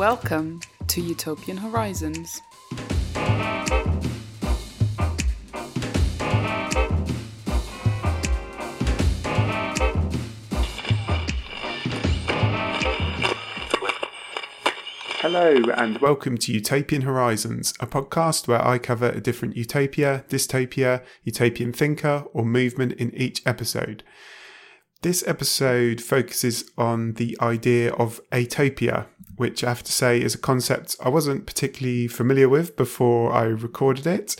Welcome to Utopian Horizons. Hello, and welcome to Utopian Horizons, a podcast where I cover a different utopia, dystopia, utopian thinker, or movement in each episode. This episode focuses on the idea of atopia, which I have to say is a concept I wasn't particularly familiar with before I recorded it.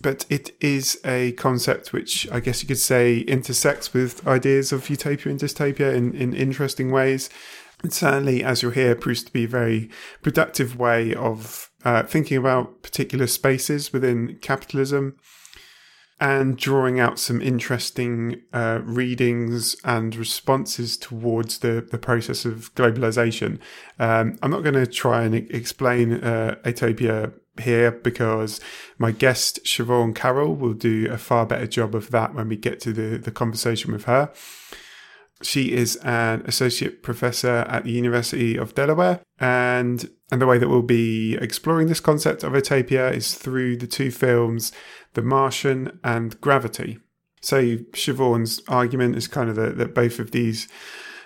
But it is a concept which I guess you could say intersects with ideas of utopia and dystopia in, in interesting ways. And certainly, as you'll hear, proves to be a very productive way of uh, thinking about particular spaces within capitalism and drawing out some interesting uh, readings and responses towards the, the process of globalization. Um, I'm not going to try and explain uh, Atopia here because my guest Siobhan Carroll will do a far better job of that when we get to the, the conversation with her. She is an associate professor at the University of Delaware, and and the way that we'll be exploring this concept of Atopia is through the two films The Martian and Gravity. So Siobhan's argument is kind of that, that both of these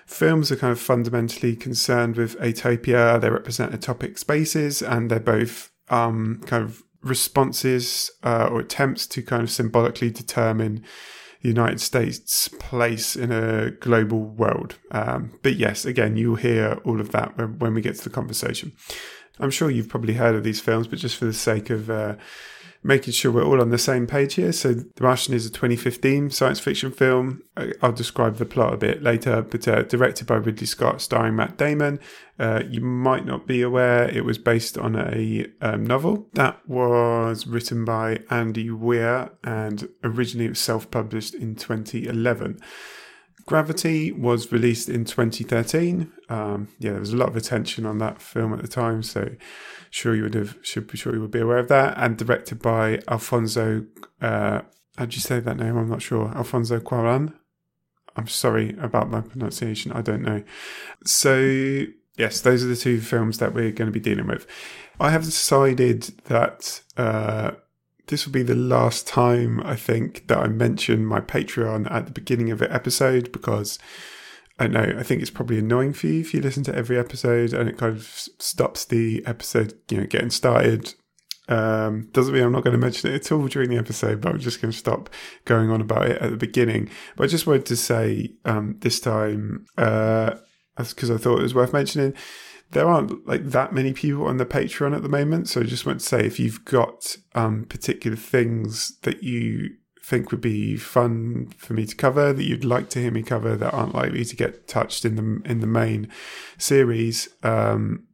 films are kind of fundamentally concerned with Atopia. They represent atopic spaces, and they're both um, kind of responses uh, or attempts to kind of symbolically determine the United States' place in a global world. Um, but yes, again, you'll hear all of that when, when, we get to the conversation. I'm sure you've probably heard of these films, but just for the sake of uh, making sure we're all on the same page here. So, The Martian is a 2015 science fiction film. I'll describe the plot a bit later, but uh, directed by Ridley Scott, starring Matt Damon. Uh, you might not be aware it was based on a um, novel that was written by Andy Weir and originally it was self published in 2011. Gravity was released in 2013. Um, yeah, there was a lot of attention on that film at the time, so sure you would have should be sure you would be aware of that. And directed by Alfonso. Uh, how do you say that name? I'm not sure. Alfonso Cuarón. I'm sorry about my pronunciation. I don't know. So yes, those are the two films that we're going to be dealing with. I have decided that. Uh, this will be the last time I think that I mention my Patreon at the beginning of the episode because I know I think it's probably annoying for you if you listen to every episode and it kind of stops the episode, you know, getting started. Um, doesn't mean I'm not going to mention it at all during the episode, but I'm just going to stop going on about it at the beginning. But I just wanted to say um, this time, uh, because I thought it was worth mentioning there aren't like that many people on the Patreon at the moment. So I just want to say if you've got um, particular things that you think would be fun for me to cover, that you'd like to hear me cover, that aren't likely to get touched in the in the main series, um,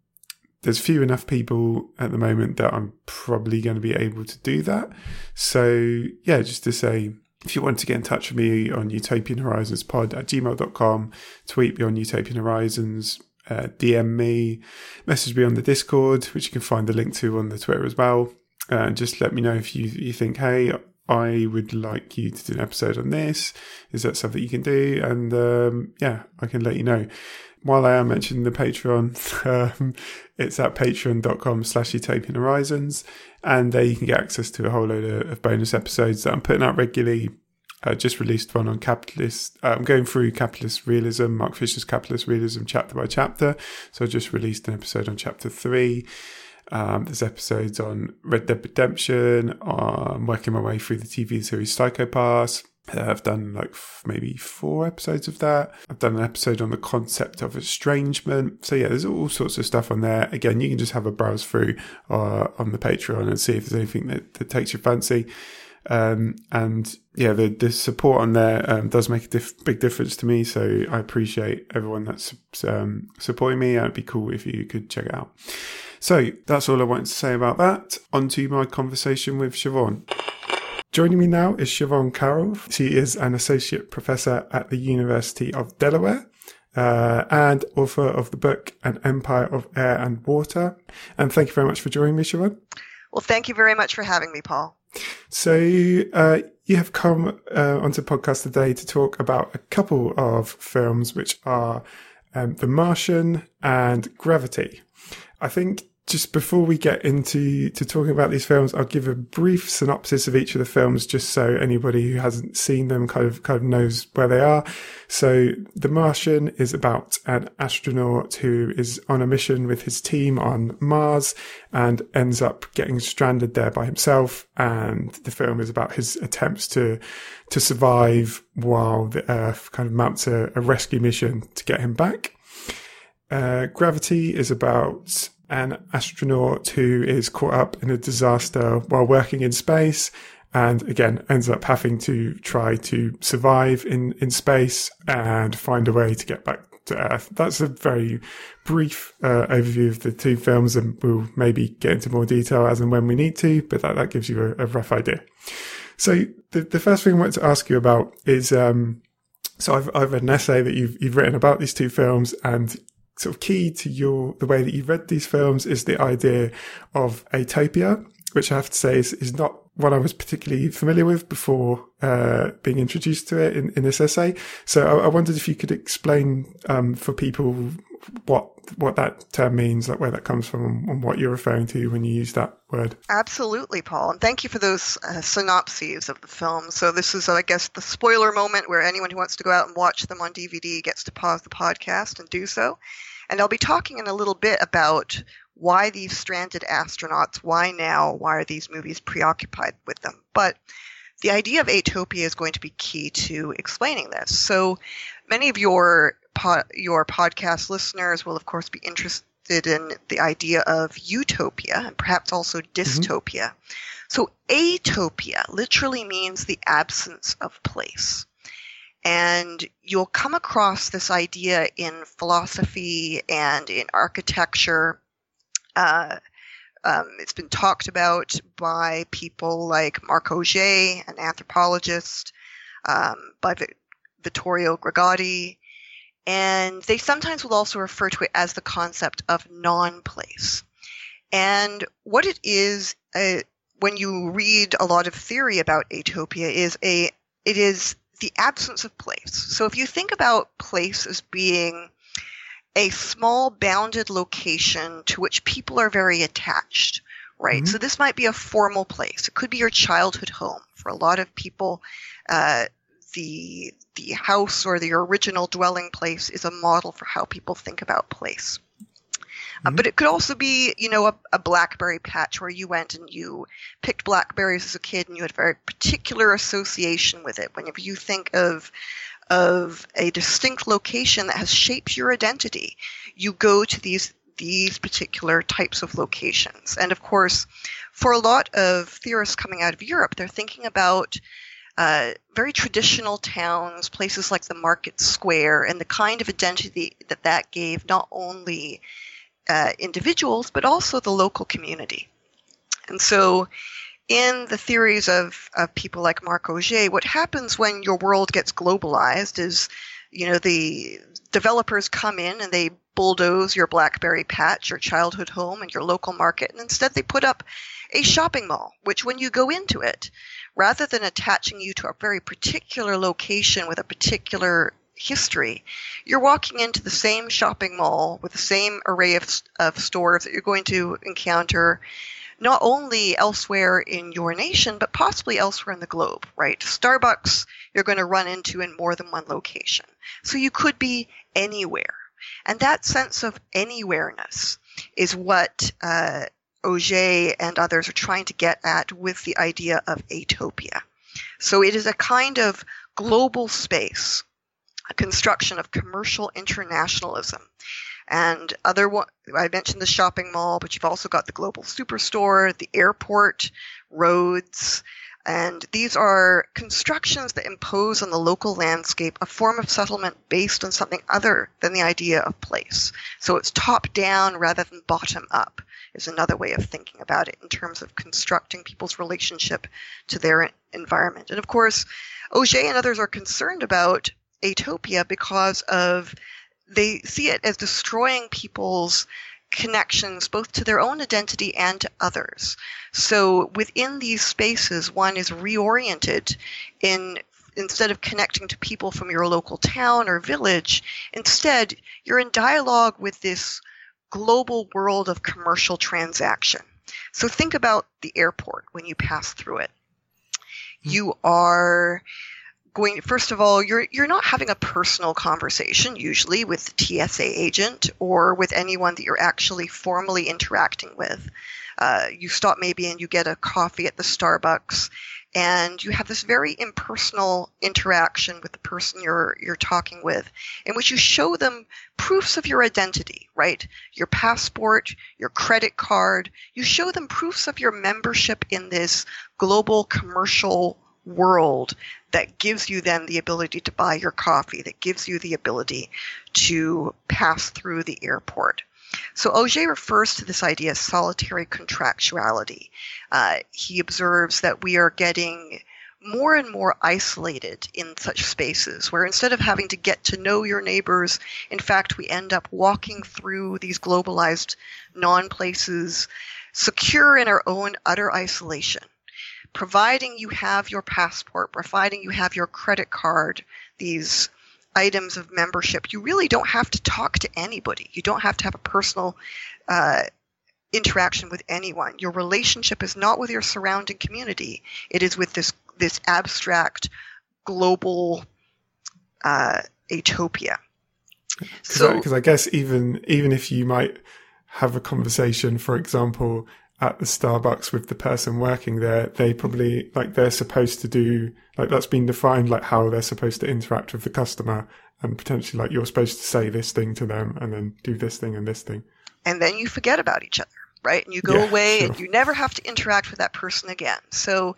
there's few enough people at the moment that I'm probably going to be able to do that. So yeah, just to say if you want to get in touch with me on Utopian Horizons pod at gmail.com, tweet me on Utopian Horizons, uh, DM me, message me on the Discord, which you can find the link to on the Twitter as well. Uh, just let me know if you, you think, hey, I would like you to do an episode on this. Is that something you can do? And um, yeah, I can let you know. While I am mentioning the Patreon, um, it's at patreon.com slash utopian horizons. And there you can get access to a whole load of, of bonus episodes that I'm putting out regularly uh, just released one on capitalist. Uh, I'm going through capitalist realism, Mark Fisher's capitalist realism, chapter by chapter. So I just released an episode on chapter three. Um, there's episodes on Red Dead Redemption. I'm working my way through the TV series Psycho-Pass. Uh, I've done like f- maybe four episodes of that. I've done an episode on the concept of estrangement. So yeah, there's all sorts of stuff on there. Again, you can just have a browse through uh, on the Patreon and see if there's anything that, that takes your fancy. Um, and yeah, the, the support on there um, does make a diff- big difference to me. So I appreciate everyone that's um, supporting me. It'd be cool if you could check it out. So that's all I wanted to say about that. On to my conversation with Siobhan. Joining me now is Siobhan Carroll. She is an associate professor at the University of Delaware. Uh, and author of the book An Empire of Air and Water. And thank you very much for joining me, Siobhan. Well, thank you very much for having me, Paul. So uh, you have come uh, onto the podcast today to talk about a couple of films, which are um, The Martian and Gravity. I think just before we get into to talking about these films, I'll give a brief synopsis of each of the films, just so anybody who hasn't seen them kind of kind of knows where they are. So, The Martian is about an astronaut who is on a mission with his team on Mars and ends up getting stranded there by himself. And the film is about his attempts to to survive while the Earth kind of mounts a, a rescue mission to get him back. Uh, Gravity is about an astronaut who is caught up in a disaster while working in space and again ends up having to try to survive in, in space and find a way to get back to Earth. That's a very brief uh, overview of the two films, and we'll maybe get into more detail as and when we need to, but that, that gives you a, a rough idea. So the, the first thing I want to ask you about is um, so I've, I've read an essay that you've, you've written about these two films, and sort of key to your the way that you read these films is the idea of atopia, which I have to say is, is not what I was particularly familiar with before uh, being introduced to it in, in this essay. So I, I wondered if you could explain um, for people what what that term means, like where that comes from, and what you're referring to when you use that word. Absolutely, Paul, and thank you for those uh, synopses of the film. So this is, I guess, the spoiler moment where anyone who wants to go out and watch them on DVD gets to pause the podcast and do so. And I'll be talking in a little bit about why these stranded astronauts, why now, why are these movies preoccupied with them. But the idea of atopia is going to be key to explaining this. So many of your your podcast listeners will, of course, be interested in the idea of utopia and perhaps also mm-hmm. dystopia. Mm-hmm. So atopia literally means the absence of place. And you'll come across this idea in philosophy and in architecture. Uh, um, it's been talked about by people like Marc Augé, an anthropologist, um, by Vittorio Gregotti, and they sometimes will also refer to it as the concept of non-place. And what it is, uh, when you read a lot of theory about atopia, is a it is the absence of place. So if you think about place as being a small bounded location to which people are very attached, right? Mm-hmm. So this might be a formal place. It could be your childhood home. For a lot of people, uh, the the house or the original dwelling place is a model for how people think about place. Uh, mm-hmm. but it could also be, you know, a, a, blackberry patch where you went and you picked blackberries as a kid and you had a very particular association with it. Whenever you think of of a distinct location that has shaped your identity, you go to these these particular types of locations. And of course, for a lot of theorists coming out of Europe, they're thinking about uh, very traditional towns, places like the market square, and the kind of identity that that gave not only uh, individuals, but also the local community. And so, in the theories of, of people like Marc Augé, what happens when your world gets globalized is, you know, the developers come in and they bulldoze your BlackBerry patch, your childhood home, and your local market, and instead they put up a shopping mall, which when you go into it, rather than attaching you to a very particular location with a particular history, you're walking into the same shopping mall with the same array of, of stores that you're going to encounter not only elsewhere in your nation, but possibly elsewhere in the globe, right? Starbucks, you're going to run into in more than one location. So you could be anywhere. And that sense of anywhereness is what uh, Augé and others are trying to get at with the idea of atopia. So it is a kind of global space a construction of commercial internationalism. And other I mentioned the shopping mall, but you've also got the global superstore, the airport, roads, and these are constructions that impose on the local landscape a form of settlement based on something other than the idea of place. So it's top down rather than bottom up, is another way of thinking about it in terms of constructing people's relationship to their environment. And of course, Augé and others are concerned about atopia because of they see it as destroying people's connections both to their own identity and to others. So within these spaces, one is reoriented in instead of connecting to people from your local town or village, instead you're in dialogue with this global world of commercial transaction. So think about the airport when you pass through it. You are going first of all you're you're not having a personal conversation usually with the TSA agent or with anyone that you're actually formally interacting with. Uh, you stop maybe and you get a coffee at the Starbucks and you have this very impersonal interaction with the person you're you're talking with in which you show them proofs of your identity right? Your passport your credit card. You show them proofs of your membership in this global commercial world that gives you then the ability to buy your coffee that gives you the ability to pass through the airport so Augé refers to this idea as solitary contractuality. Uh, he observes that we are getting more and more isolated in such spaces where instead of having to get to know your neighbors, in fact, we end up walking through these globalized non places, secure in our own utter isolation. Providing you have your passport, providing you have your credit card, these items of membership, you really don't have to talk to anybody. You don't have to have a personal uh, interaction with anyone. Your relationship is not with your surrounding community. It is with this this abstract global uh, atopia. So, because I guess even even if you might have a conversation, for example, at the Starbucks with the person working there, they probably like they're supposed to do like that's been defined like how they're supposed to interact with the customer and potentially like you're supposed to say this thing to them and then do this thing and this thing. And then you forget about each other, right? And you go yeah, away sure. and you never have to interact with that person again. So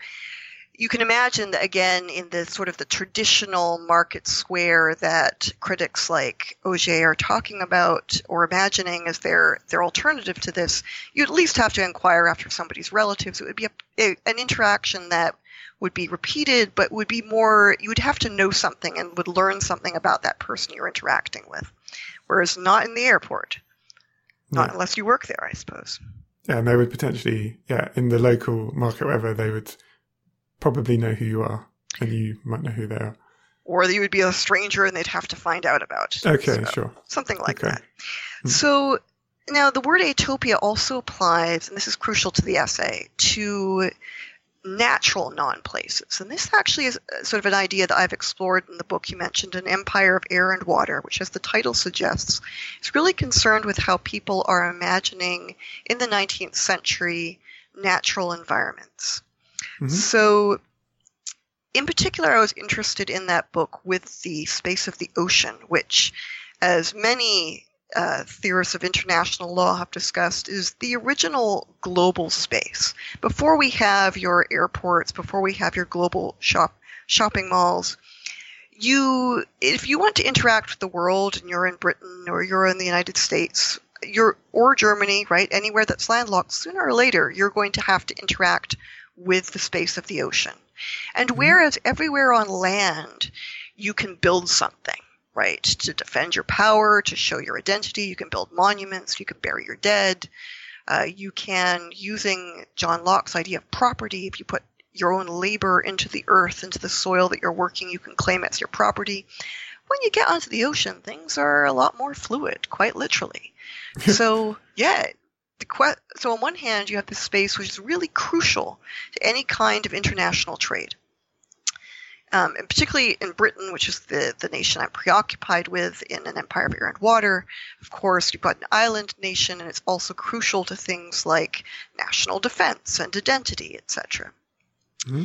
you can imagine that again in the sort of the traditional market square that critics like Augé are talking about or imagining as their their alternative to this, you at least have to inquire after somebody's relatives. It would be a, a, an interaction that would be repeated, but would be more. You would have to know something and would learn something about that person you're interacting with, whereas not in the airport, not yeah. unless you work there, I suppose. Yeah, and they would potentially, yeah, in the local market, wherever they would probably know who you are, and you might know who they are. Or you would be a stranger and they'd have to find out about. Okay, so, sure. Something like okay. that. Mm. So now the word atopia also applies, and this is crucial to the essay, to natural non places. And this actually is uh, sort of an idea that I've explored in the book you mentioned, An Empire of Air and Water, which, as the title suggests, is really concerned with how people are imagining in the 19th century natural environments. Mm-hmm. So, in particular, I was interested in that book with the space of the ocean, which, as many uh, theorists of international law have discussed, is the original global space. Before we have your airports, before we have your global shop shopping malls, you if you want to interact with the world and you're in Britain or you're in the United States, you're or Germany, right? Anywhere that's landlocked, sooner or later you're going to have to interact with the space of the ocean. And mm-hmm. whereas everywhere on land you can build something, right, to defend your power, to show your identity, you can build monuments, you can bury your dead. Uh, you can, using John Locke's idea of property, if you put your own labor into the earth, into the soil that you're working, you can claim it's your property. When you get onto the ocean, things are a lot more fluid, quite literally. so, yeah, que- so on one hand, you have this space which is really crucial to any kind of international trade. Um, and particularly in Britain, which is the, the nation I'm preoccupied with in an empire of air and water. Of course, you've got an island nation, and it's also crucial to things like national defense and identity, etc. Mm-hmm.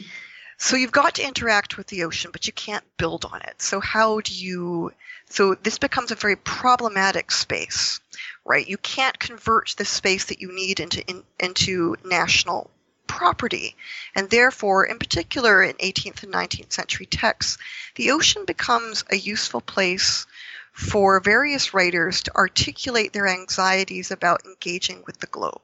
So you've got to interact with the ocean, but you can't build on it. So how do you? So this becomes a very problematic space right? You can't convert the space that you need into in, into national property. And therefore, in particular in 18th and 19th century texts, the ocean becomes a useful place for various writers to articulate their anxieties about engaging with the globe.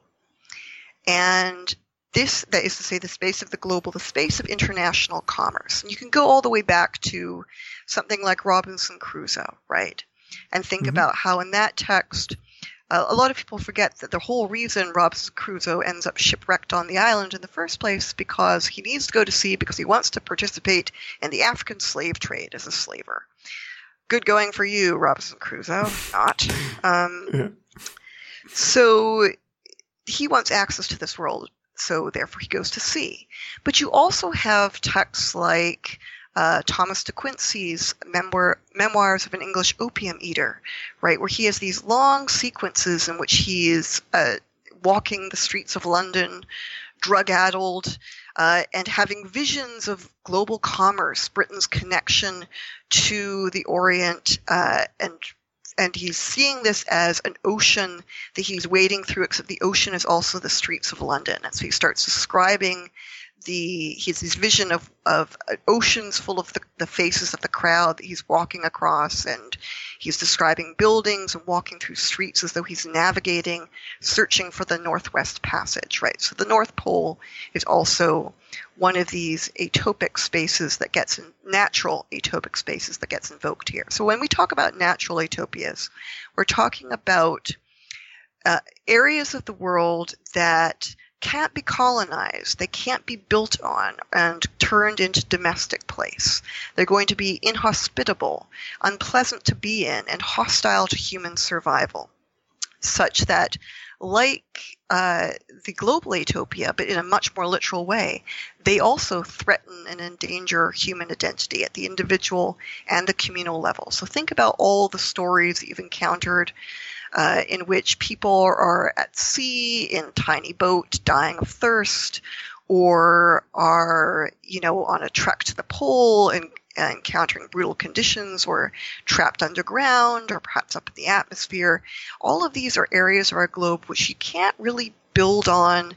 And this, that is to say, the space of the global, the space of international commerce. And you can go all the way back to something like Robinson Crusoe, right? And think mm-hmm. about how in that text, uh, a lot of people forget that the whole reason Robinson Crusoe ends up shipwrecked on the island in the first place because he needs to go to sea because he wants to participate in the African slave trade as a slaver. Good going for you, Robinson Crusoe. Not. Um, yeah. So he wants access to this world, so therefore he goes to sea. But you also have texts like uh, Thomas de Quincey's memoir, Memoirs of an English Opium Eater, right, where he has these long sequences in which he is uh, walking the streets of London, drug addled, uh, and having visions of global commerce, Britain's connection to the Orient, uh, and and he's seeing this as an ocean that he's wading through, except the ocean is also the streets of London. And so he starts describing the he has this vision of of oceans full of the, the faces of the crowd that he's walking across and he's describing buildings and walking through streets as though he's navigating searching for the northwest passage right? So the north pole is also one of these atopic spaces that gets in, natural atopic spaces that gets invoked here. So when we talk about natural atopias we're talking about uh, areas of the world that can't be colonized. They can't be built on and turned into domestic place. They're going to be inhospitable, unpleasant to be in, and hostile to human survival. Such that, like uh, the global atopia, but in a much more literal way, they also threaten and endanger human identity at the individual and the communal level. So think about all the stories that you've encountered uh, in which people are at sea in tiny boat dying of thirst or are, you know, on a trek to the pole and encountering brutal conditions or trapped underground or perhaps up in the atmosphere. All of these are areas of our globe which you can't really build on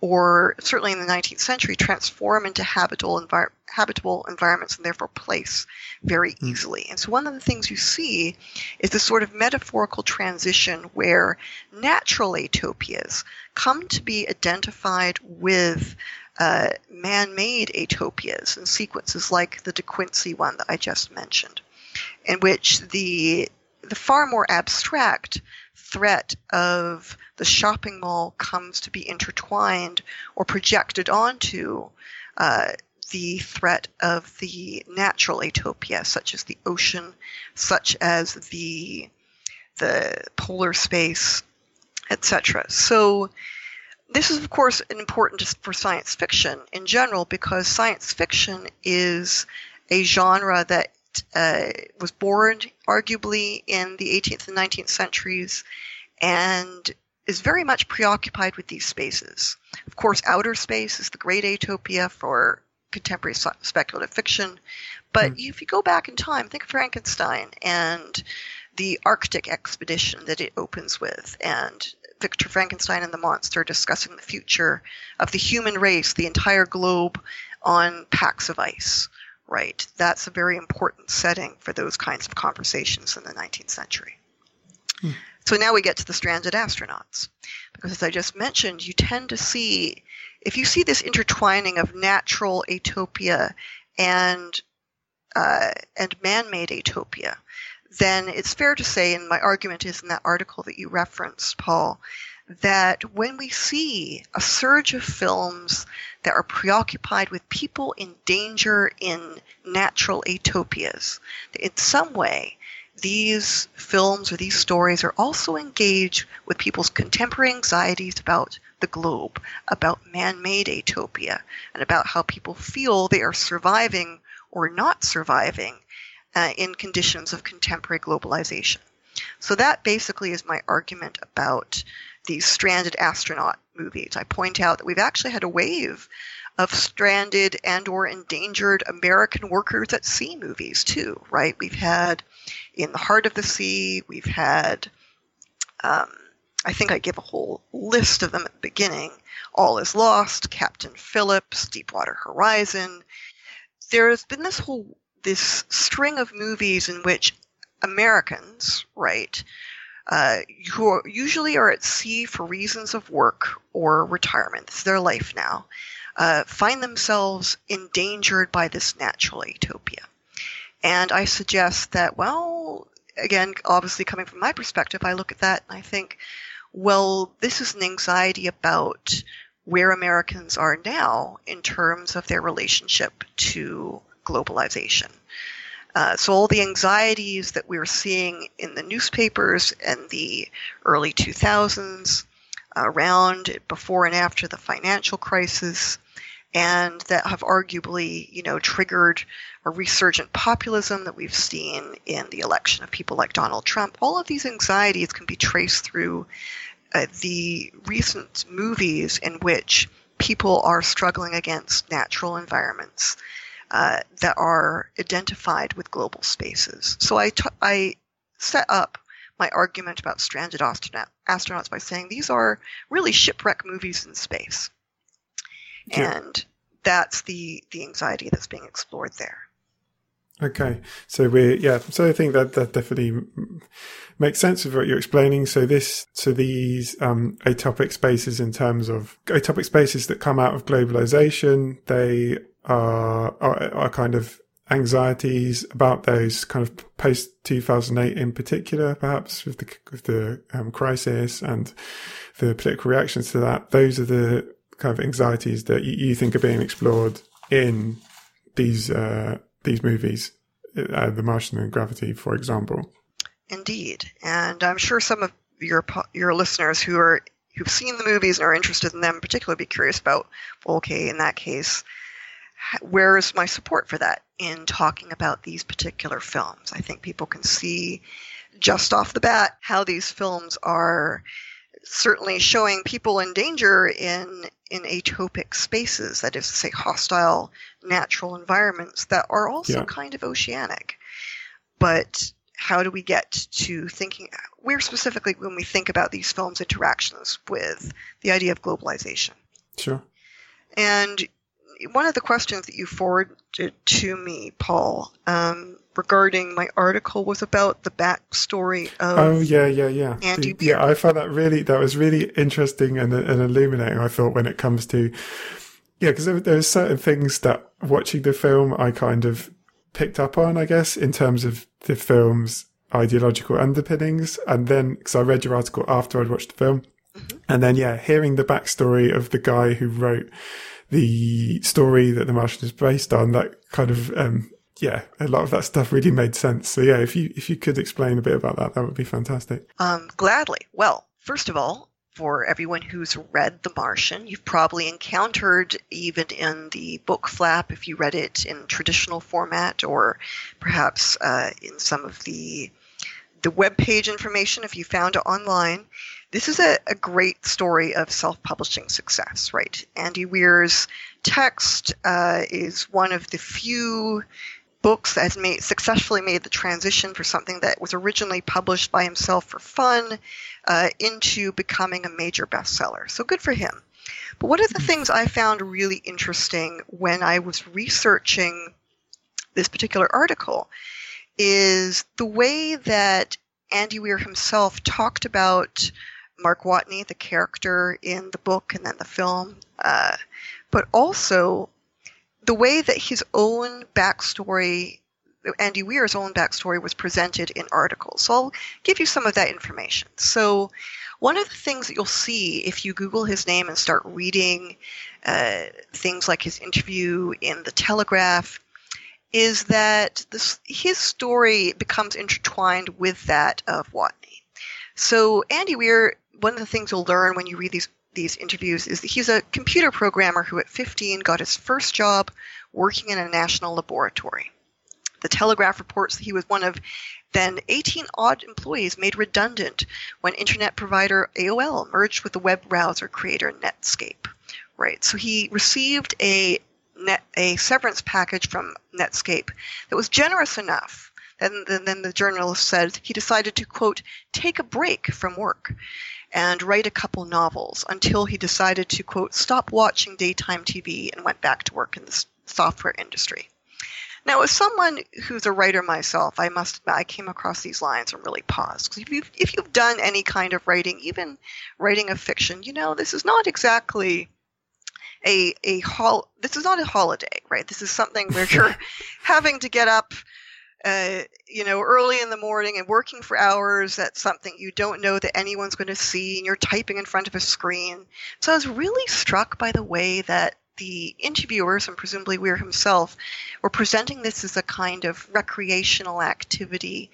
or certainly in the 19th century transform into habitable, envir- habitable environments and therefore place very hmm. easily. And so one of the things you see is this sort of metaphorical transition where natural atopias come to be identified with uh, man-made atopias and sequences like the De Quincey one that I just mentioned, in which the the far more abstract threat of the shopping mall comes to be intertwined or projected onto uh, the threat of the natural atopia, such as the ocean, such as the the polar space, etc. So this is, of course, important for science fiction in general because science fiction is a genre that uh, was born arguably in the 18th and 19th centuries and is very much preoccupied with these spaces. Of course, outer space is the great atopia for contemporary speculative fiction. But mm. if you go back in time, think of Frankenstein and the Arctic expedition that it opens with, and Victor Frankenstein and the monster discussing the future of the human race, the entire globe on packs of ice right? That's a very important setting for those kinds of conversations in the 19th century. Hmm. So now we get to the stranded astronauts. Because as I just mentioned, you tend to see, if you see this intertwining of natural atopia and, uh, and man made atopia, then it's fair to say, and my argument is in that article that you referenced, Paul, that when we see a surge of films that are preoccupied with people in danger in natural atopias, in some way, these films or these stories are also engaged with people's contemporary anxieties about the globe, about man made atopia, and about how people feel they are surviving or not surviving uh, in conditions of contemporary globalization. So that basically is my argument about these stranded astronaut movies. I point out that we've actually had a wave of stranded and or endangered American workers at sea movies too, right? We've had In the Heart of the Sea, we've had um, I think I give a whole list of them at the beginning. All is Lost, Captain Phillips, Deepwater Horizon. There's been this whole this string of movies in which Americans, right, uh, who are, usually are at sea for reasons of work or retirement, it's their life now, uh, find themselves endangered by this natural atopia. And I suggest that, well, again, obviously coming from my perspective, I look at that and I think, well, this is an anxiety about where Americans are now in terms of their relationship to globalization. Uh, so all the anxieties that we were seeing in the newspapers in the early 2000s, around before and after the financial crisis, and that have arguably, you know, triggered a resurgent populism that we've seen in the election of people like Donald Trump. All of these anxieties can be traced through uh, the recent movies in which people are struggling against natural environments uh, that are identified with global spaces. So I, t- I set up my argument about stranded astronaut- astronauts by saying these are really shipwreck movies in space. Yeah. And that's the, the anxiety that's being explored there. Okay, so we're yeah. So I think that that definitely makes sense of what you're explaining. So this, so these um, atopic spaces in terms of atopic spaces that come out of globalization, they are are, are kind of anxieties about those kind of post 2008 in particular, perhaps with the with the um, crisis and the political reactions to that. Those are the kind of anxieties that you, you think are being explored in these. Uh, these movies, uh, The Martian and Gravity, for example. Indeed, and I'm sure some of your your listeners who are who've seen the movies and are interested in them, particularly, be curious about. Okay, in that case, where is my support for that in talking about these particular films? I think people can see just off the bat how these films are certainly showing people in danger in in atopic spaces, that is to say, hostile natural environments that are also Yeah. kind of oceanic. But how do we get to thinking, where specifically when we think about these films' interactions with the idea of globalization? Sure. And one of the questions that you forwarded to me, Paul, um, regarding my article was about the backstory of. Oh yeah, yeah, yeah. Andy The- yeah, I found that really that was really interesting and, and illuminating. I thought when it comes to yeah, because there, there are certain things that watching the film I kind of picked up on, I guess, in terms of the film's ideological underpinnings, and then because I read your article after I'd watched the film, and then yeah, hearing the backstory of the guy who wrote the story that The Martian is based on, that kind of um, yeah, a lot of that stuff really made sense. So yeah, if you if you could explain a bit about that, that would be fantastic. Um, gladly. Well, first of all, for everyone who's read The Martian, you've probably encountered, even in the book flap, if you read it in traditional format, or perhaps uh, in some of the the web page information if you found it online. This is a, a great story of self-publishing success, right? Andy Weir's text uh, is one of the few books that has made successfully made the transition for something that was originally published by himself for fun uh, into becoming a major bestseller. So good for him. But one of the things I found really interesting when I was researching this particular article is the way that Andy Weir himself talked about Mark Watney, the character in the book and then the film, uh, but also the way that his own backstory, Andy Weir's own backstory, was presented in articles. So I'll give you some of that information. So, one of the things that you'll see if you Google his name and start reading uh, things like his interview in the Telegraph is that this, his story becomes intertwined with that of Watney. So, Andy Weir, one of the things you'll learn when you read these these interviews is that he's a computer programmer who at 15 got his first job working in a national laboratory. The Telegraph reports that he was one of then 18 odd employees made redundant when internet provider AOL merged with the web browser creator Netscape. Right, so he received a net, a severance package from Netscape that was generous enough. And then, the journalist said he decided to quote take a break from work and write a couple novels until he decided to quote stop watching daytime TV and went back to work in the software industry. Now, as someone who's a writer myself, I must admit I came across these lines and really paused. if you've, if you've done any kind of writing, even writing of fiction, you know this is not exactly a a hol- This is not a holiday, right? This is something where you're having to get up uh, you know, early in the morning and working for hours at something you don't know that anyone's going to see, and you're typing in front of a screen. So I was really struck by the way that the interviewers and presumably Weir himself were presenting this as a kind of recreational activity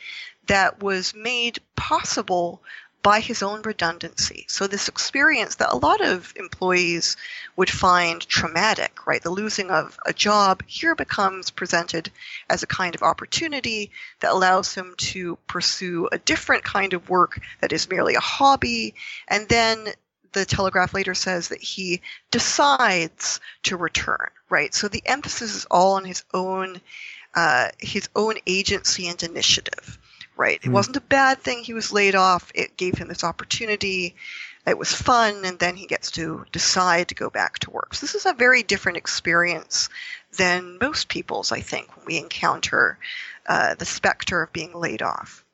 that was made possible by his own redundancy. So, this experience that a lot of employees would find traumatic, right? The losing of a job here becomes presented as a kind of opportunity that allows him to pursue a different kind of work that is merely a hobby. And then the Telegraph later says that he decides to return, right? So, the emphasis is all on his own. Uh, his own agency and initiative right. It mm. wasn't a bad thing he was laid off. It gave him this opportunity. It was fun, and then he gets to decide to go back to work. So this is a very different experience than most people's, I think, when we encounter uh, the specter of being laid off.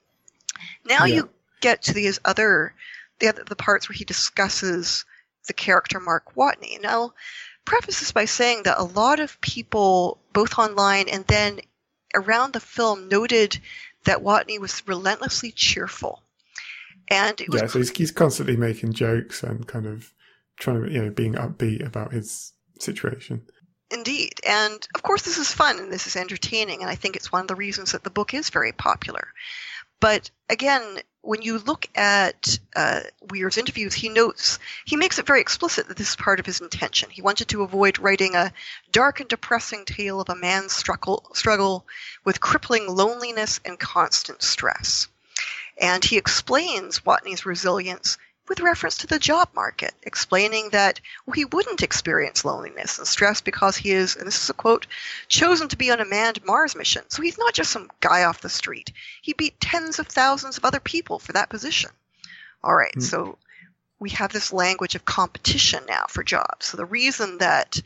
Now yeah. you get to these other the other the parts where he discusses the character Mark Watney. Now, preface this by saying that a lot of people, both online and then around the film, noted that Watney was relentlessly cheerful. And it was yeah, so he's, he's constantly making jokes and kind of trying to, you know, being upbeat about his situation. Indeed. And of course, this is fun and this is entertaining. And I think it's one of the reasons that the book is very popular. But again, when you look at uh, Weir's interviews, he notes, he makes it very explicit that this is part of his intention. He wanted to avoid writing a dark and depressing tale of a man's struggle, struggle with crippling loneliness and constant stress. And he explains Watney's resilience with reference to the job market, explaining that well, he wouldn't experience loneliness and stress because he is, and this is a quote, chosen to be on a manned Mars mission. So he's not just some guy off the street. He beat tens of thousands of other people for that position. All right, mm. so we have this language of competition now for jobs. So the reason that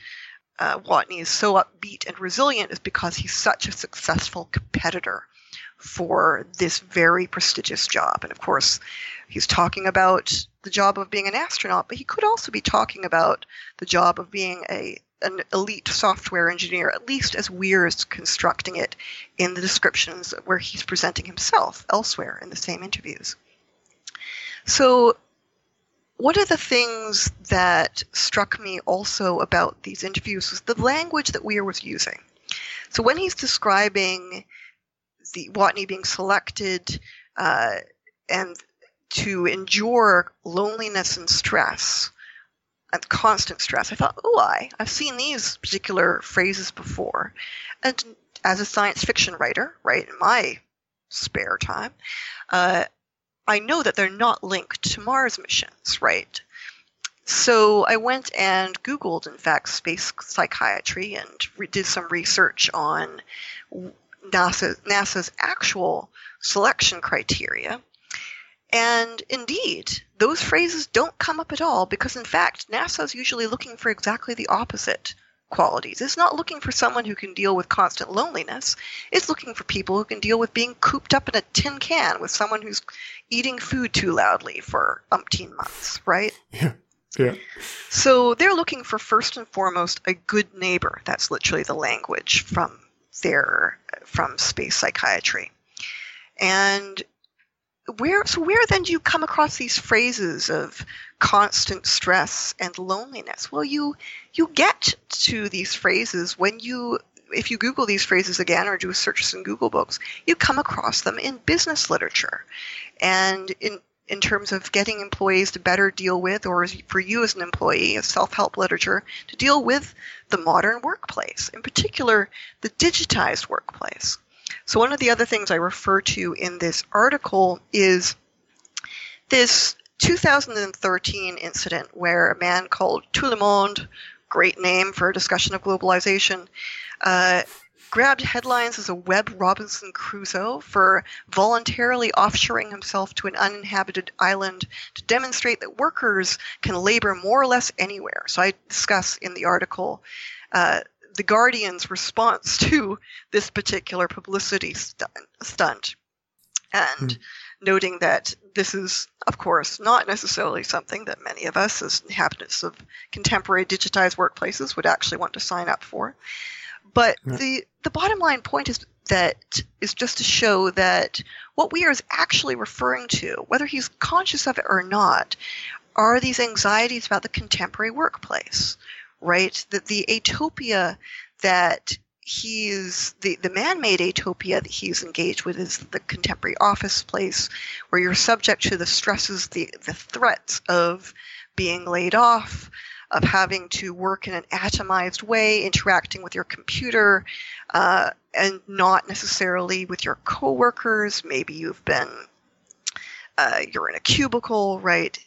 uh, Watney is so upbeat and resilient is because he's such a successful competitor for this very prestigious job. And of course, he's talking about the job of being an astronaut, but he could also be talking about the job of being a an elite software engineer, at least as Weir is constructing it in the descriptions where he's presenting himself elsewhere in the same interviews. So, one of the things that struck me also about these interviews was the language that Weir was using. So, when he's describing the Watney being selected uh, and to endure loneliness and stress and constant stress. I thought, oh, I, I've seen these particular phrases before. And as a science fiction writer, right, in my spare time, uh, I know that they're not linked to Mars missions, right? So I went and Googled, in fact, space psychiatry and did some research on NASA, NASA's actual selection criteria. And indeed, those phrases don't come up at all because, in fact, NASA is usually looking for exactly the opposite qualities. It's not looking for someone who can deal with constant loneliness. It's looking for people who can deal with being cooped up in a tin can with someone who's eating food too loudly for umpteen months, right? Yeah. Yeah. So they're looking for first and foremost a good neighbor. That's literally the language from their from space psychiatry. And where so where then do you come across these phrases of constant stress and loneliness well you you get to these phrases when you if you google these phrases again or do searches in google books you come across them in business literature and in in terms of getting employees to better deal with or for you as an employee as self-help literature to deal with the modern workplace in particular the digitized workplace. So, one of the other things I refer to in this article is this 2013 incident where a man called Tout le Monde, great name for a discussion of globalization, uh, grabbed headlines as a web Robinson Crusoe for voluntarily offshoring himself to an uninhabited island to demonstrate that workers can labor more or less anywhere. So I discuss in the article uh, the Guardian's response to this particular publicity stunt, and mm. noting that this is, of course, not necessarily something that many of us, as inhabitants of contemporary digitized workplaces, would actually want to sign up for. But yeah. the the bottom line point is that is just to show that what Weir is actually referring to, whether he's conscious of it or not, are these anxieties about the contemporary workplace right? That the atopia that he's the, the man-made atopia that he's engaged with is the contemporary office place where you're subject to the stresses the, the threats of being laid off of having to work in an atomized way interacting with your computer uh, and not necessarily with your coworkers maybe you've been uh, you're in a cubicle right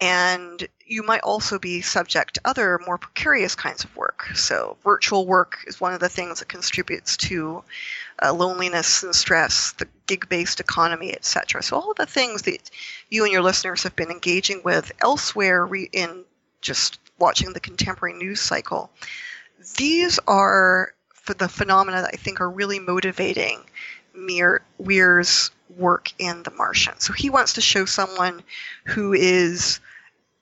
and you might also be subject to other more precarious kinds of work. So, virtual work is one of the things that contributes to uh, loneliness and stress, the gig based economy, etc. So, all of the things that you and your listeners have been engaging with elsewhere re- in just watching the contemporary news cycle, these are the phenomena that I think are really motivating Weir's work in The Martian. So he wants to show someone who is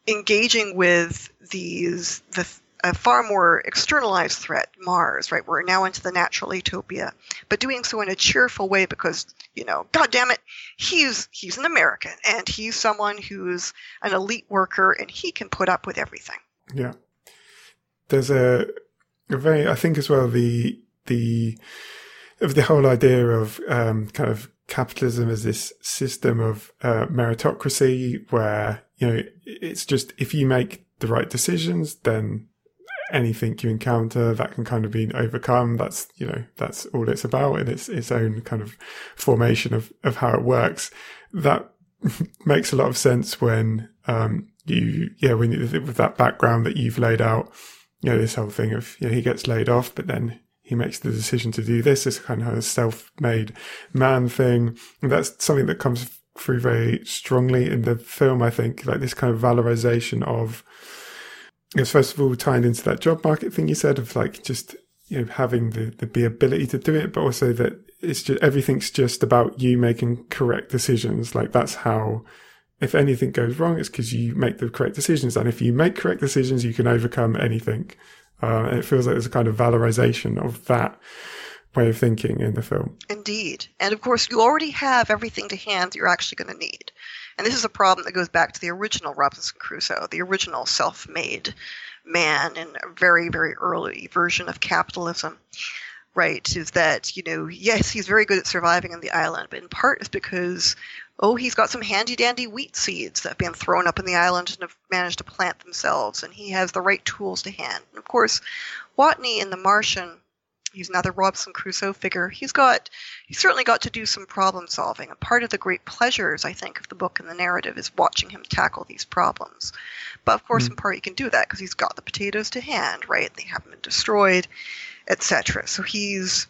engaging with these the a far more externalized threat, Mars, right? We're now into the natural atopia, but doing so in a cheerful way because, you know, God damn it, he's he's an American and he's someone who's an elite worker and he can put up with everything. Yeah. There's a, a very I think as well the the of the whole idea of um, kind of capitalism as this system of uh, meritocracy where you know it's just if you make the right decisions then anything you encounter that can kind of be overcome that's you know that's all it's about in its its own kind of formation of of how it works that makes a lot of sense when um you yeah when with that background that you've laid out you know this whole thing of you know he gets laid off but then he makes the decision to do this. It's kind of self-made man thing. And that's something that comes through very strongly in the film, I think, like this kind of valorization of, it's first of all tied into that job market thing you said of like just, you know, having the, the, the ability to do it, but also that it's just, everything's just about you making correct decisions. Like that's how, if anything goes wrong, it's because you make the correct decisions. And if you make correct decisions, you can overcome anything. Uh, it feels like there's a kind of valorization of that way of thinking in the film. Indeed. And of course, you already have everything to hand that you're actually going to need. And this is a problem that goes back to the original Robinson Crusoe, the original self made man in a very, very early version of capitalism. Right, is that, you know, yes, he's very good at surviving on the island, but in part it's because oh, he's got some handy dandy wheat seeds that have been thrown up in the island and have managed to plant themselves, and he has the right tools to hand. And of course, Watney in The Martian, he's another Robinson Crusoe figure. He's got, he's certainly got to do some problem solving. And part of the great pleasures, I think, of the book and the narrative is watching him tackle these problems. But of course, mm. in part, he can do that because he's got the potatoes to hand, right? They haven't been destroyed, etc. So he's,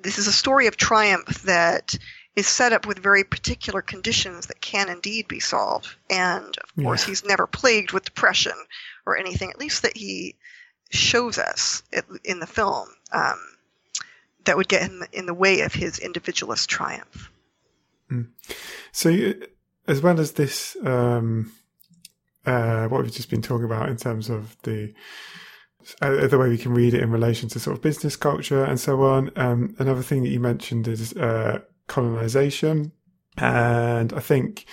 this is a story of triumph that is set up with very particular conditions that can indeed be solved. And of yeah. course, he's never plagued with depression or anything, at least that he shows us in the film, um, that would get him in the way of his individualist triumph. Mm. So, as well as this, um, uh, what we've just been talking about in terms of the uh, the way we can read it in relation to sort of business culture and so on. Um, another thing that you mentioned is uh, colonization. And I think,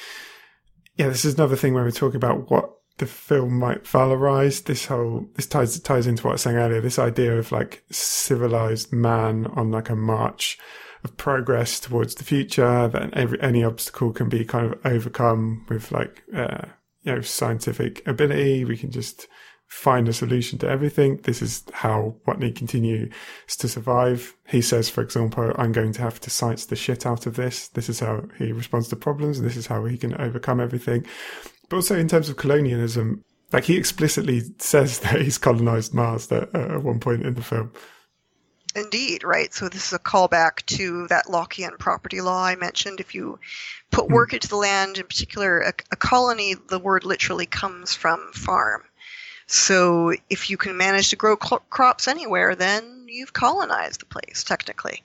yeah, this is another thing when we're talking about what the film might valorize. This whole, this ties, ties into what I was saying earlier, this idea of like civilized man on like a march of progress towards the future, that every, any obstacle can be kind of overcome with like, uh, you know, scientific ability. We can just, find a solution to everything. This is how Watney continues to survive. He says, for example, I'm going to have to science the shit out of this. This is how he responds to problems and this is how he can overcome everything. But also in terms of colonialism, like he explicitly says that he's colonized Mars at, at one point in the film. Indeed, right. So this is a callback to that Lockean property law I mentioned. If you put hmm. work into the land, in particular a, a colony, the word literally comes from farm. So if you can manage to grow cl- crops anywhere, then you've colonized the place, technically.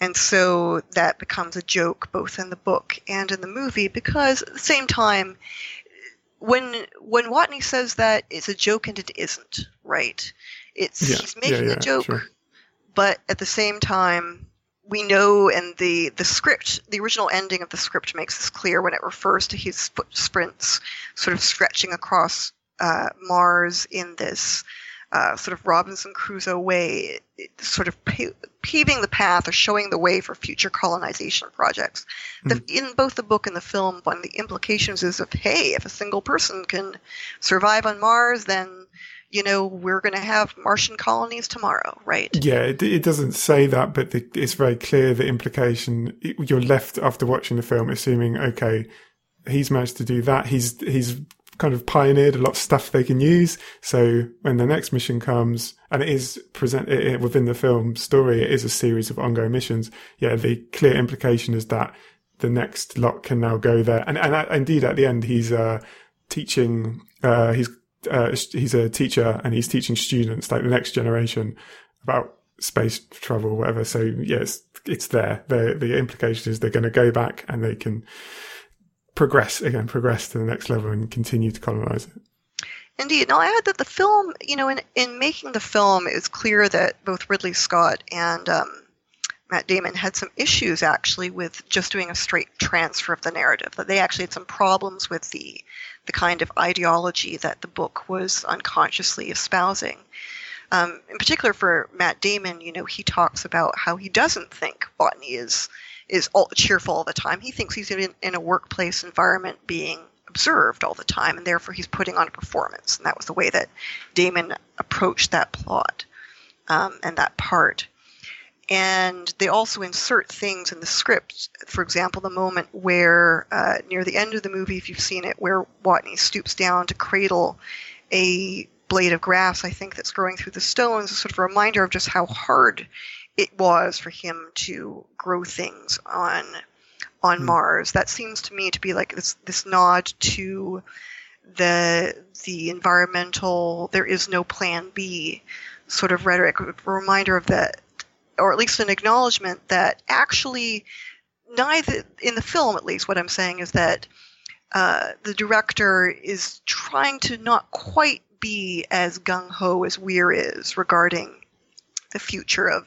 And so that becomes a joke both in the book and in the movie because at the same time, when when Watney says that, it's a joke and it isn't, right? It's yeah, he's making yeah, yeah, a joke, sure. but at the same time, we know and the the script the original ending of the script makes this clear when it refers to his foot sprints sort of stretching across uh, Mars in this uh, sort of Robinson Crusoe way, sort of paving the path or showing the way for future colonization projects. Mm. The, hmm. in both the book and the film, one of the implications is of hey, if a single person can survive on Mars, then you know we're going to have Martian colonies tomorrow, right? Yeah, it, it doesn't say that, but the, it's very clear the implication. You're left after watching the film assuming, okay, he's managed to do that. He's he's kind of pioneered a lot of stuff they can use. So when the next mission comes, and it is present it, within the film story, it is a series of ongoing missions. Yeah, the clear implication is that the next lot can now go there, and and indeed at the end he's uh, teaching. Uh, he's uh, he's a teacher and he's teaching students like the next generation about space travel or whatever. So yes, it's there. The the implication is they're going to go back and they can progress again, progress to the next level and continue to colonize it. Indeed. Now, I add that the film, you know, in, in making the film, it's clear that both Ridley Scott and um, Matt Damon had some issues actually with just doing a straight transfer of the narrative. That they actually had some problems with the the kind of ideology that the book was unconsciously espousing. Um, in particular, for Matt Damon, you know, he talks about how he doesn't think Watney is is all cheerful all the time. He thinks he's in, in a workplace environment being observed all the time, and therefore he's putting on a performance. And that was the way that Damon approached that plot um, and that part. And they also insert things in the script. For example, the moment where, uh, near the end of the movie, if you've seen it, where Watney stoops down to cradle a blade of grass, I think, that's growing through the stones, is sort of a reminder of just how hard it was for him to grow things on on mm. Mars. That seems to me to be like this this nod to the the environmental there is no plan B sort of rhetoric, a reminder of that, or at least an acknowledgement that actually neither in the film at least what I'm saying is that uh, the director is trying to not quite be as gung ho as Weir is regarding the future of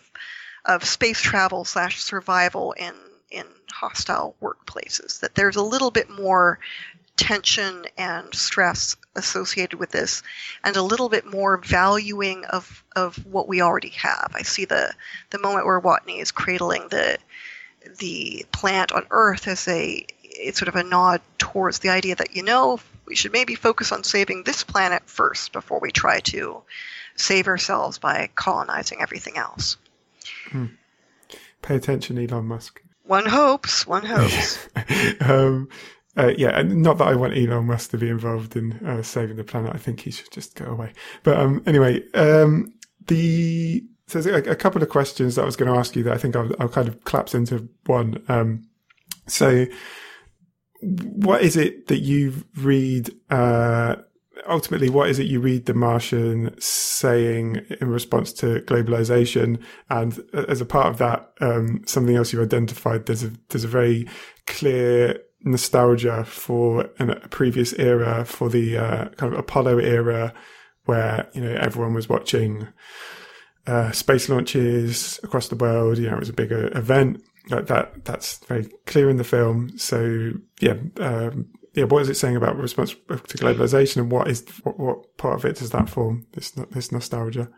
of space travel slash survival in in hostile workplaces. That there's a little bit more tension and stress associated with this, and a little bit more valuing of of what we already have. I see the the moment where Watney is cradling the the plant on Earth as a it's sort of a nod towards the idea that you know we should maybe focus on saving this planet first before we try to save ourselves by colonizing everything else. Hmm. Pay attention, Elon Musk. One hopes. One hopes. um, uh, yeah, and not that I want Elon Musk to be involved in uh, saving the planet. I think he should just go away. But um, anyway, um, the so there's a, a, couple of questions that I was going to ask you that I think I'll, I'll kind of collapse into one. Um, so, what is it that you read uh, ultimately, what is it you read The Martian saying in response to globalization? And as a part of that, um, something else you identified, there's a, there's a very clear nostalgia for an, a previous era, for the uh, kind of Apollo era, where, you know, everyone was watching uh, space launches across the world. You know, it was a bigger event. Like that, that's very clear in the film. So yeah, um, yeah, what is it saying about response to globalization, and what is what, what part of it does that form? This this nostalgia.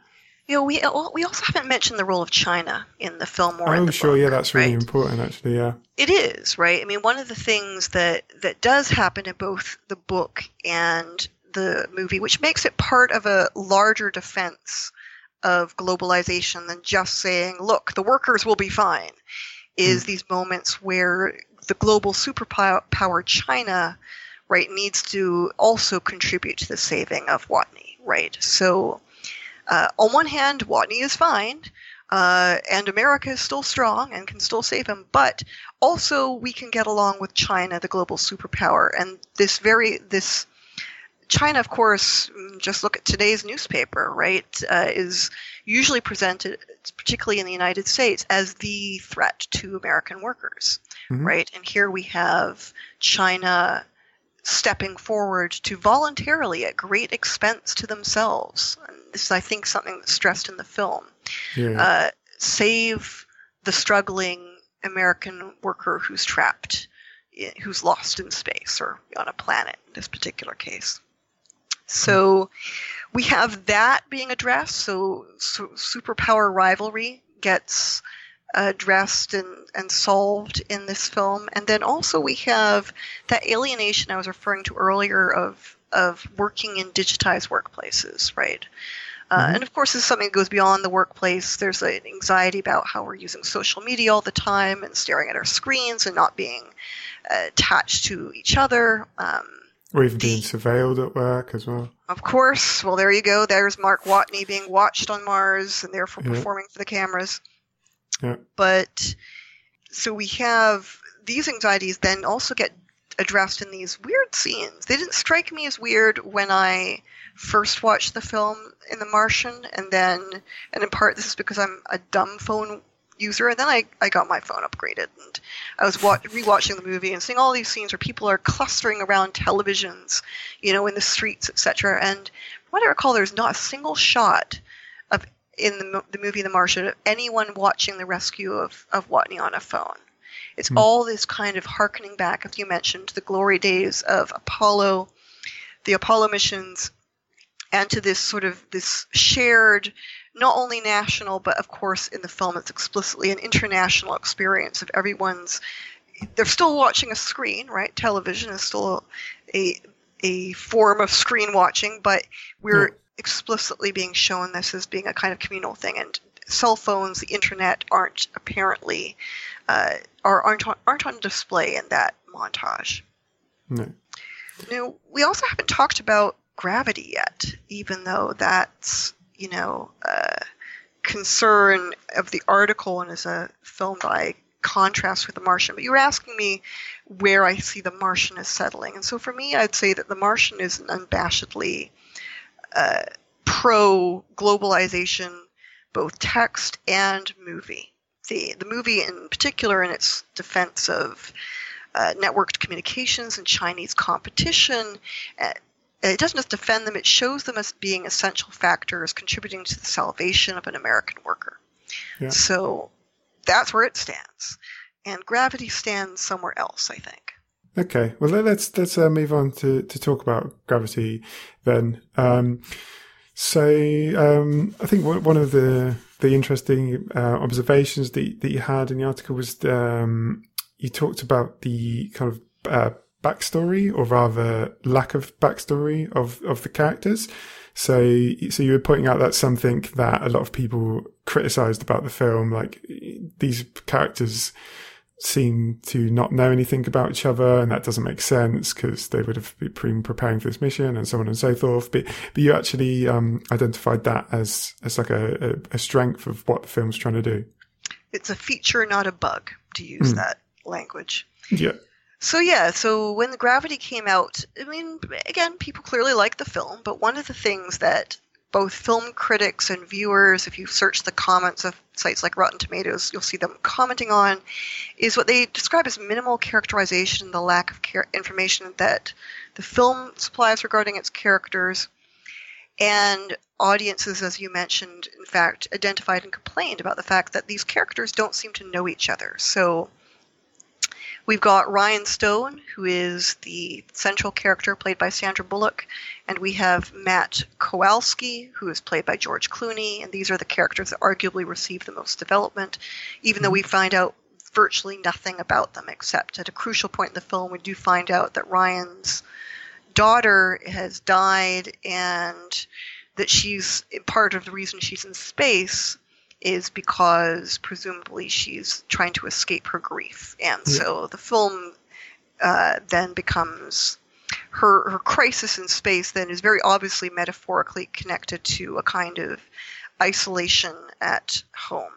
You know, we we also haven't mentioned the role of China in the film or oh, in the sure, book, yeah, that's really right? important, actually. Yeah, it is right. I mean, one of the things that that does happen in both the book and the movie, which makes it part of a larger defense of globalization than just saying, "Look, the workers will be fine," is mm. these moments where the global superpower China, right, needs to also contribute to the saving of Watney, right? So, uh, on one hand, Watney is fine, uh, and America is still strong and can still save him, but also we can get along with China, the global superpower, and this very this China, of course, just look at today's newspaper, right, uh, is usually presented, particularly in the United States, as the threat to American workers, mm-hmm. right? And here we have China stepping forward to voluntarily, at great expense to themselves, and this is, I think, something that's stressed in the film, yeah. uh, save the struggling American worker who's trapped, who's lost in space or on a planet in this particular case. So we have that being addressed. So, so superpower rivalry gets addressed and, and solved in this film. And then also we have that alienation I was referring to earlier of of working in digitized workplaces, right? Uh, mm-hmm. And of course, this is something that goes beyond the workplace. There's an anxiety about how we're using social media all the time and staring at our screens and not being uh, attached to each other. Um, or even being surveilled at work as well. Of course. Well, there you go. There's Mark Watney being watched on Mars and therefore yeah. performing for the cameras. Yeah. But so we have these anxieties then also get addressed in these weird scenes. They didn't strike me as weird when I first watched the film in The Martian, and then, and in part this is because I'm a dumb phone user, and then I, I got my phone upgraded, and I was wa- rewatching the movie and seeing all these scenes where people are clustering around televisions, you know, in the streets, etc. And what I recall, there's not a single shot of in the, the movie The Martian of anyone watching the rescue of, of Watney on a phone. It's mm. all this kind of harkening back, as you mentioned, to the glory days of Apollo, the Apollo missions, and to this sort of this shared, not only national, but of course in the film it's explicitly an international experience of everyone's. They're still watching a screen, right? Television is still a a form of screen watching, but we're explicitly being shown this as being a kind of communal thing. And cell phones, the internet, aren't apparently uh, are aren't on, aren't on display in that montage. No. Now, we also haven't talked about gravity yet, even though that's you know a concern of the article and as a film by contrast with The Martian. But you were asking me where I see The Martian as settling, and so for me, I'd say that The Martian is an unabashedly uh, pro globalization, both text and movie. The, the movie, in particular, in its defense of uh, networked communications and Chinese competition, uh, it doesn't just defend them, it shows them as being essential factors contributing to the salvation of an American worker. Yeah. So that's where it stands. And gravity stands somewhere else, I think. Okay, well let's let's uh, move on to, to talk about gravity then. Um, so um, I think one of the the interesting uh, observations that that you had in the article was um, you talked about the kind of uh, backstory, or rather lack of backstory of of the characters. So so you were pointing out that something that a lot of people criticized about the film, like these characters seem to not know anything about each other, and that doesn't make sense because they would have been preparing for this mission and so on and so forth. But but you actually um, identified that as as like a, a, a, strength of what the film's trying to do. It's a feature, not a bug, to use mm. that language. Yeah. So yeah, so when Gravity came out, I mean, again, people clearly liked the film, but one of the things that both film critics and viewers, if you search the comments of sites like Rotten Tomatoes, you'll see them commenting on, is what they describe as minimal characterization, the lack of information that the film supplies regarding its characters. And audiences, as you mentioned, in fact, identified and complained about the fact that these characters don't seem to know each other. So We've got Ryan Stone, who is the central character played by Sandra Bullock, and we have Matt Kowalski, who is played by George Clooney, and these are the characters that arguably receive the most development, even though we mm-hmm. find out virtually nothing about them except at a crucial point in the film we do find out that Ryan's daughter has died and that she's part of the reason she's in space is because presumably she's trying to escape her grief. And yeah. so the film uh, then becomes her her crisis in space then is very obviously metaphorically connected to a kind of isolation at home.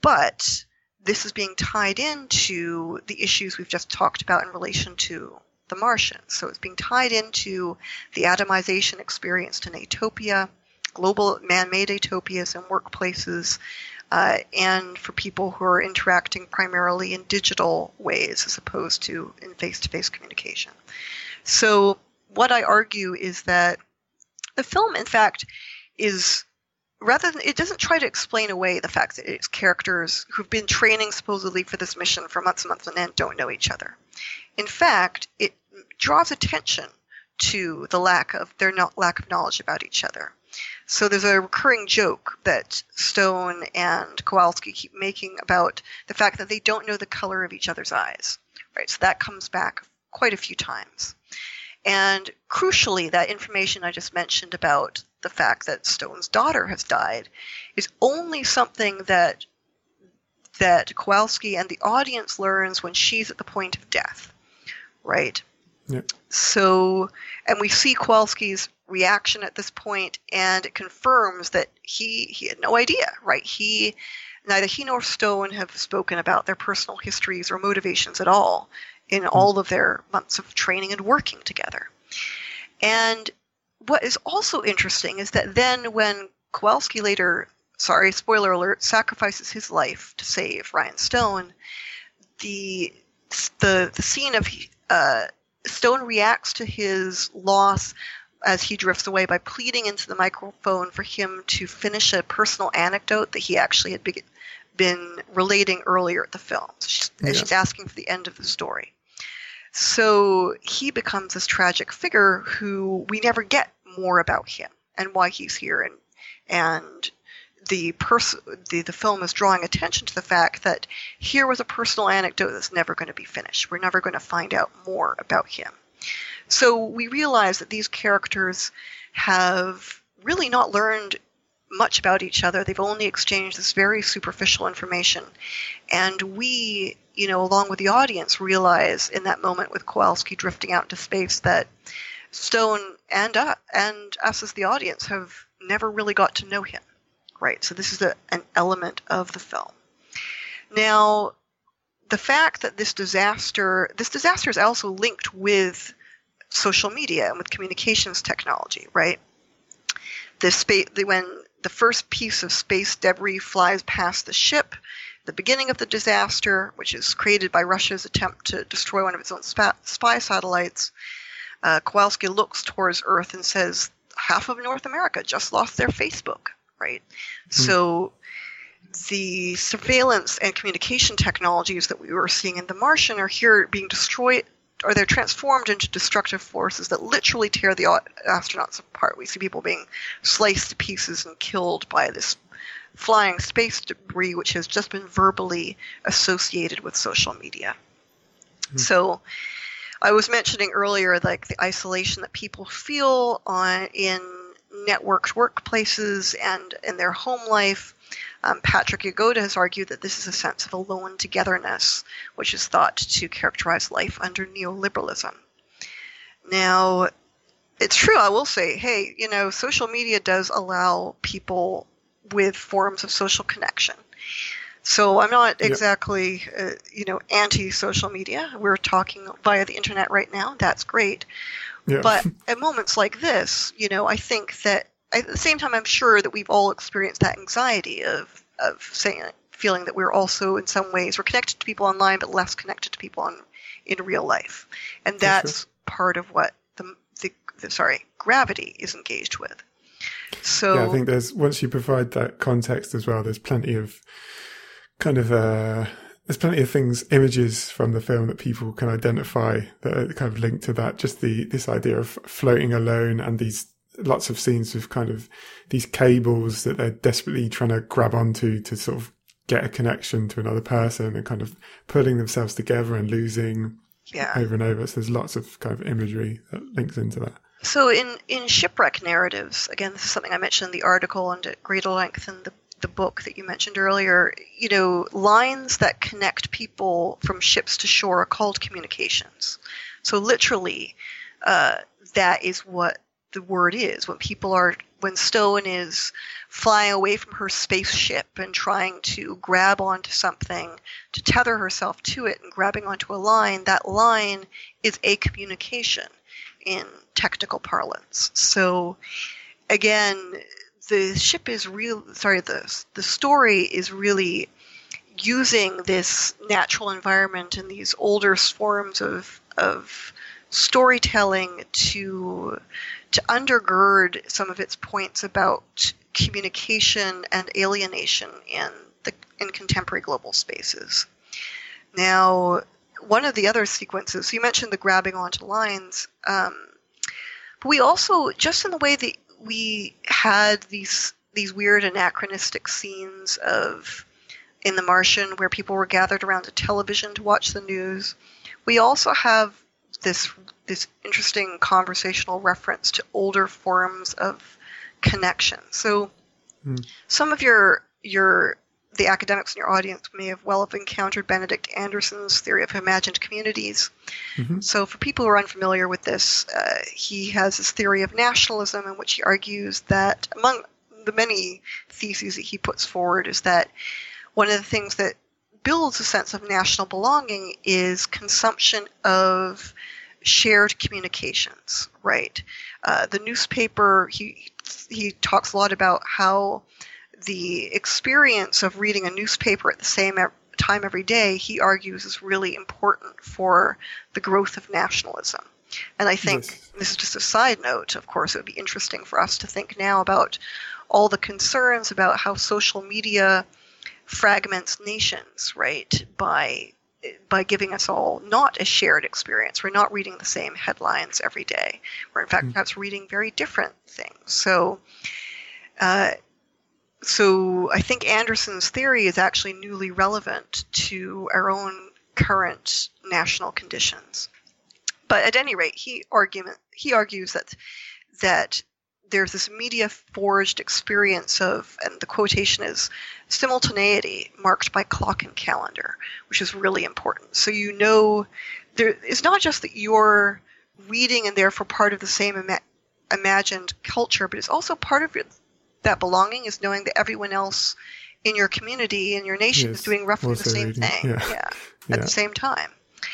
But this is being tied into the issues we've just talked about in relation to the Martian. So it's being tied into the atomization experienced in Atopia, global man-made atopias and workplaces, uh, and for people who are interacting primarily in digital ways as opposed to in face-to-face communication. So what I argue is that the film, in fact, is rather than it doesn't try to explain away the fact that its characters who've been training supposedly for this mission for months and months on end don't know each other. In fact, it draws attention to the lack of their no- lack of knowledge about each other. So there's a recurring joke that Stone and Kowalski keep making about the fact that they don't know the color of each other's eyes. Right? So that comes back quite a few times. And crucially, that information I just mentioned about the fact that Stone's daughter has died is only something that that Kowalski and the audience learns when she's at the point of death, right? Yep. So, and we see Kowalski's reaction at this point, and it confirms that he he had no idea, right? He neither he nor Stone have spoken about their personal histories or motivations at all in all of their months of training and working together. And what is also interesting is that then when Kowalski later, sorry, spoiler alert, sacrifices his life to save Ryan Stone, the the the scene of uh, Stone reacts to his loss as he drifts away by pleading into the microphone for him to finish a personal anecdote that he actually had be- been relating earlier at the film. So she's, Yeah. she's asking for the end of the story. So he becomes this tragic figure who we never get more about him and why he's here and and the person the, the film is drawing attention to the fact that here was a personal anecdote that's never going to be finished. We're never going to find out more about him. So we realize that these characters have really not learned much about each other. They've only exchanged this very superficial information. And we, you know, along with the audience, realize in that moment with Kowalski drifting out into space that Stone and uh, and us as the audience have never really got to know him. Right. So this is a, an element of the film. Now, the fact that this disaster this disaster is also linked with social media and with communications technology, right? The space when the first piece of space debris flies past the ship, the beginning of the disaster, which is created by Russia's attempt to destroy one of its own spy satellites, uh, Kowalski looks towards Earth and says, "Half of North America just lost their Facebook." Right. So the surveillance and communication technologies that we were seeing in The Martian are here being destroyed, or they're transformed into destructive forces that literally tear the astronauts apart. We see people being sliced to pieces and killed by this flying space debris, which has just been verbally associated with social media. Hmm. So, I was mentioning earlier, like the isolation that people feel on in networked workplaces and in their home life. Um, Patrick Jagoda has argued that this is a sense of alone togetherness, which is thought to characterize life under neoliberalism. Now, it's true, I will say, hey, you know, social media does allow people with forms of social connection. So I'm not exactly, uh, you know, anti-social media. We're talking via the internet right now. That's great. Yeah. But at moments like this, you know, I think that at the same time, I'm sure that we've all experienced that anxiety of of saying, feeling that we're also in some ways we're connected to people online, but less connected to people on in real life, and that's part of what the, the, the sorry gravity is engaged with. So yeah, I think there's once you provide that context as well, there's plenty of kind of uh there's plenty of things, images from the film that people can identify that are kind of linked to that. Just the this idea of floating alone and these lots of scenes with kind of these cables that they're desperately trying to grab onto to sort of get a connection to another person and kind of pulling themselves together and losing yeah. over and over. So there's lots of kind of imagery that links into that. So in, in shipwreck narratives, again, this is something I mentioned in the article and at greater length in the, the book that you mentioned earlier. You know, lines that connect people from ships to shore are called communications. So literally, uh, that is what the word is. When people are, when Stone is flying away from her spaceship and trying to grab onto something to tether herself to it and grabbing onto a line, that line is a communication in technical parlance. So again, the ship is real. Sorry, the the story is really using this natural environment and these older forms of of storytelling to to undergird some of its points about communication and alienation in the in contemporary global spaces. Now, one of the other sequences, you mentioned the grabbing onto lines. Um, But we also, just in the way that we had these these weird anachronistic scenes of in The Martian where people were gathered around a television to watch the news, we also have this this interesting conversational reference to older forms of connection. So Mm. some of your your the academics in your audience may have well have encountered Benedict Anderson's theory of imagined communities. Mhm. So for people who are unfamiliar with this, uh, he has this theory of nationalism in which he argues that among the many theses that he puts forward is that one of the things that builds a sense of national belonging is consumption of shared communications right uh, the newspaper he he talks a lot about how the experience of reading a newspaper at the same time every day he argues is really important for the growth of nationalism and i think Yes. this is just a side note of course it would be interesting for us to think now about all the concerns about how social media fragments nations right by by giving us all not a shared experience. We're not reading the same headlines every day. We're in fact Mm. perhaps reading very different things. So, uh, so I think Anderson's theory is actually newly relevant to our own current national conditions. But at any rate, he argument he argues that that there's this media forged experience of, and the quotation is simultaneity marked by clock and calendar, which is really important. So you know, there it's not just that you're reading and therefore part of the same ima- imagined culture, but it's also part of your, that belonging is knowing that everyone else in your community in your nation Yes, is doing roughly the same reading, thing. yeah. at Yeah. the same time.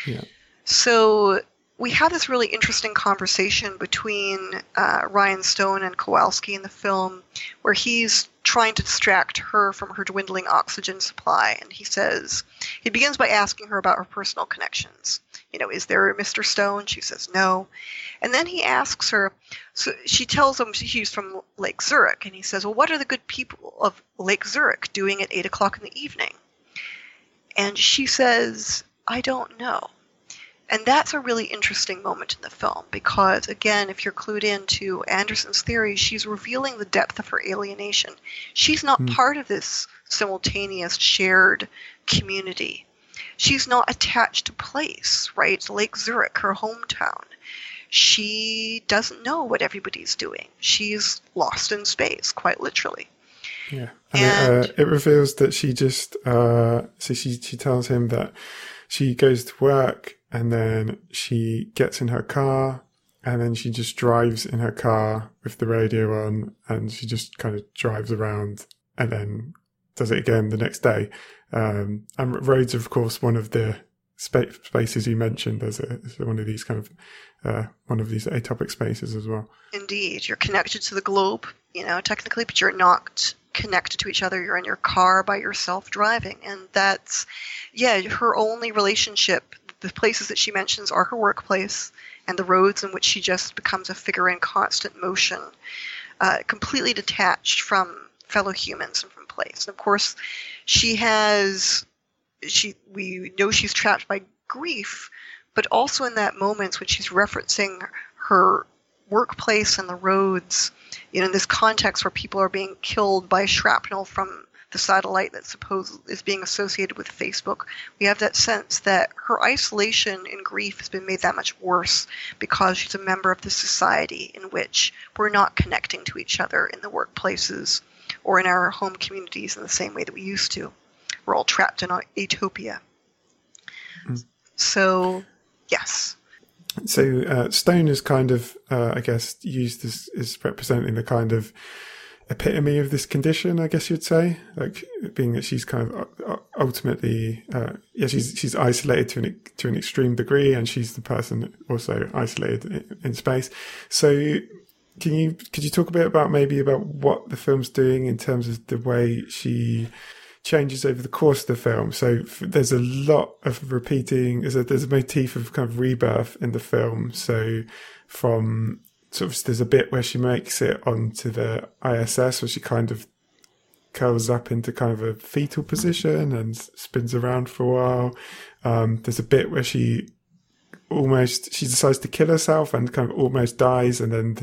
Yeah. So we have this really interesting conversation between uh, Ryan Stone and Kowalski in the film, where he's trying to distract her from her dwindling oxygen supply, and he says he begins by asking her about her personal connections. You know, is there a Mr. Stone? She says no, and then he asks her. So she tells him she's from Lake Zurich, and he says, "Well, what are the good people of Lake Zurich doing at eight o'clock in the evening?" And she says, "I don't know." And that's a really interesting moment in the film because, again, if you're clued into Anderson's theory, she's revealing the depth of her alienation. She's not Hmm. part of this simultaneous shared community. She's not attached to place, right? Lake Zurich, her hometown. She doesn't know what everybody's doing. She's lost in space, quite literally. Yeah, and, And- it, uh, it reveals that she just uh, so she she tells him that she goes to work and then she gets in her car and then she just drives in her car with the radio on and she just kind of drives around and then does it again the next day. Um, and roads, of course, one of the spa- spaces you mentioned as one of these kind of uh, one of these atopic spaces as well. Indeed, you're connected to the globe, you know, technically, but you're not connected to each other. You're in your car by yourself driving. And that's, yeah, her only relationship, the places that she mentions are her workplace and the roads in which she just becomes a figure in constant motion, uh, completely detached from fellow humans and from place. And of course, she has, she, we know she's trapped by grief, but also in that moment when she's referencing her workplace and the roads, you know, in this context where people are being killed by shrapnel from the satellite that suppose is being associated with Facebook, we have that sense that her isolation and grief has been made that much worse because she's a member of the society in which we're not connecting to each other in the workplaces or in our home communities in the same way that we used to. We're all trapped in a utopia. Mm. So, yes. So uh, Stone is kind of, uh, I guess, used as, as representing the kind of epitome of this condition. I guess you'd say, like being that she's kind of uh, ultimately, uh, yeah, she's she's isolated to an to an extreme degree, and she's the person also isolated in, space. So. Can you could you talk a bit about maybe about what the film's doing in terms of the way she changes over the course of the film. So there's a lot of repeating. There's a there's a motif of kind of rebirth in the film. So from sort of there's a bit where she makes it onto the ISS, where she kind of curls up into kind of a fetal position and spins around for a while. Um, there's a bit where she almost she decides to kill herself and kind of almost dies, and then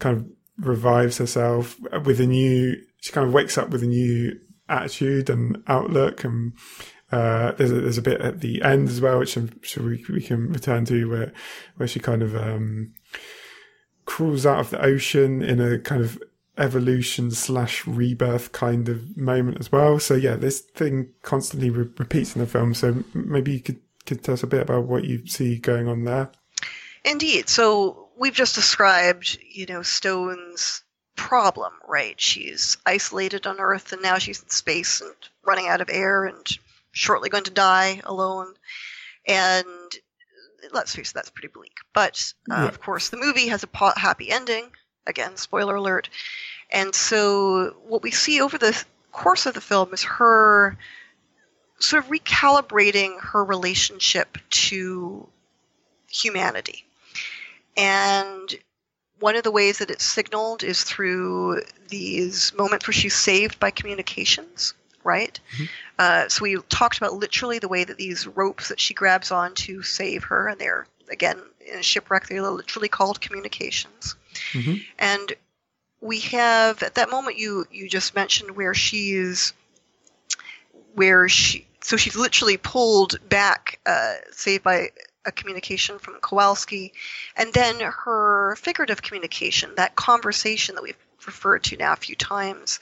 kind of revives herself with a new. She kind of wakes up with a new attitude and outlook, and uh, there's a, there's a bit at the end as well, which I'm sure we, we can return to, where where she kind of um, crawls out of the ocean in a kind of evolution slash rebirth kind of moment as well. So yeah, this thing constantly re- repeats in the film. So maybe you could, could tell us a bit about what you see going on there. Indeed. So we've just described, you know, Stone's problem, right? She's isolated on Earth and now she's in space and running out of air and shortly going to die alone. And let's face it, that's pretty bleak. But uh, yeah. of course, the movie has a happy ending. Again, spoiler alert. And so, what we see over the course of the film is her sort of recalibrating her relationship to humanity. And one of the ways that it's signaled is through these moments where she's saved by communications, right? Mm-hmm. Uh, so we talked about literally the way that these ropes that she grabs on to save her, and they're, again, in a shipwreck, they're literally called communications. Mm-hmm. And we have at that moment you you just mentioned where she's where she so she's literally pulled back, uh, saved by a communication from Kowalski, and then her figurative communication, that conversation that we've referred to now a few times,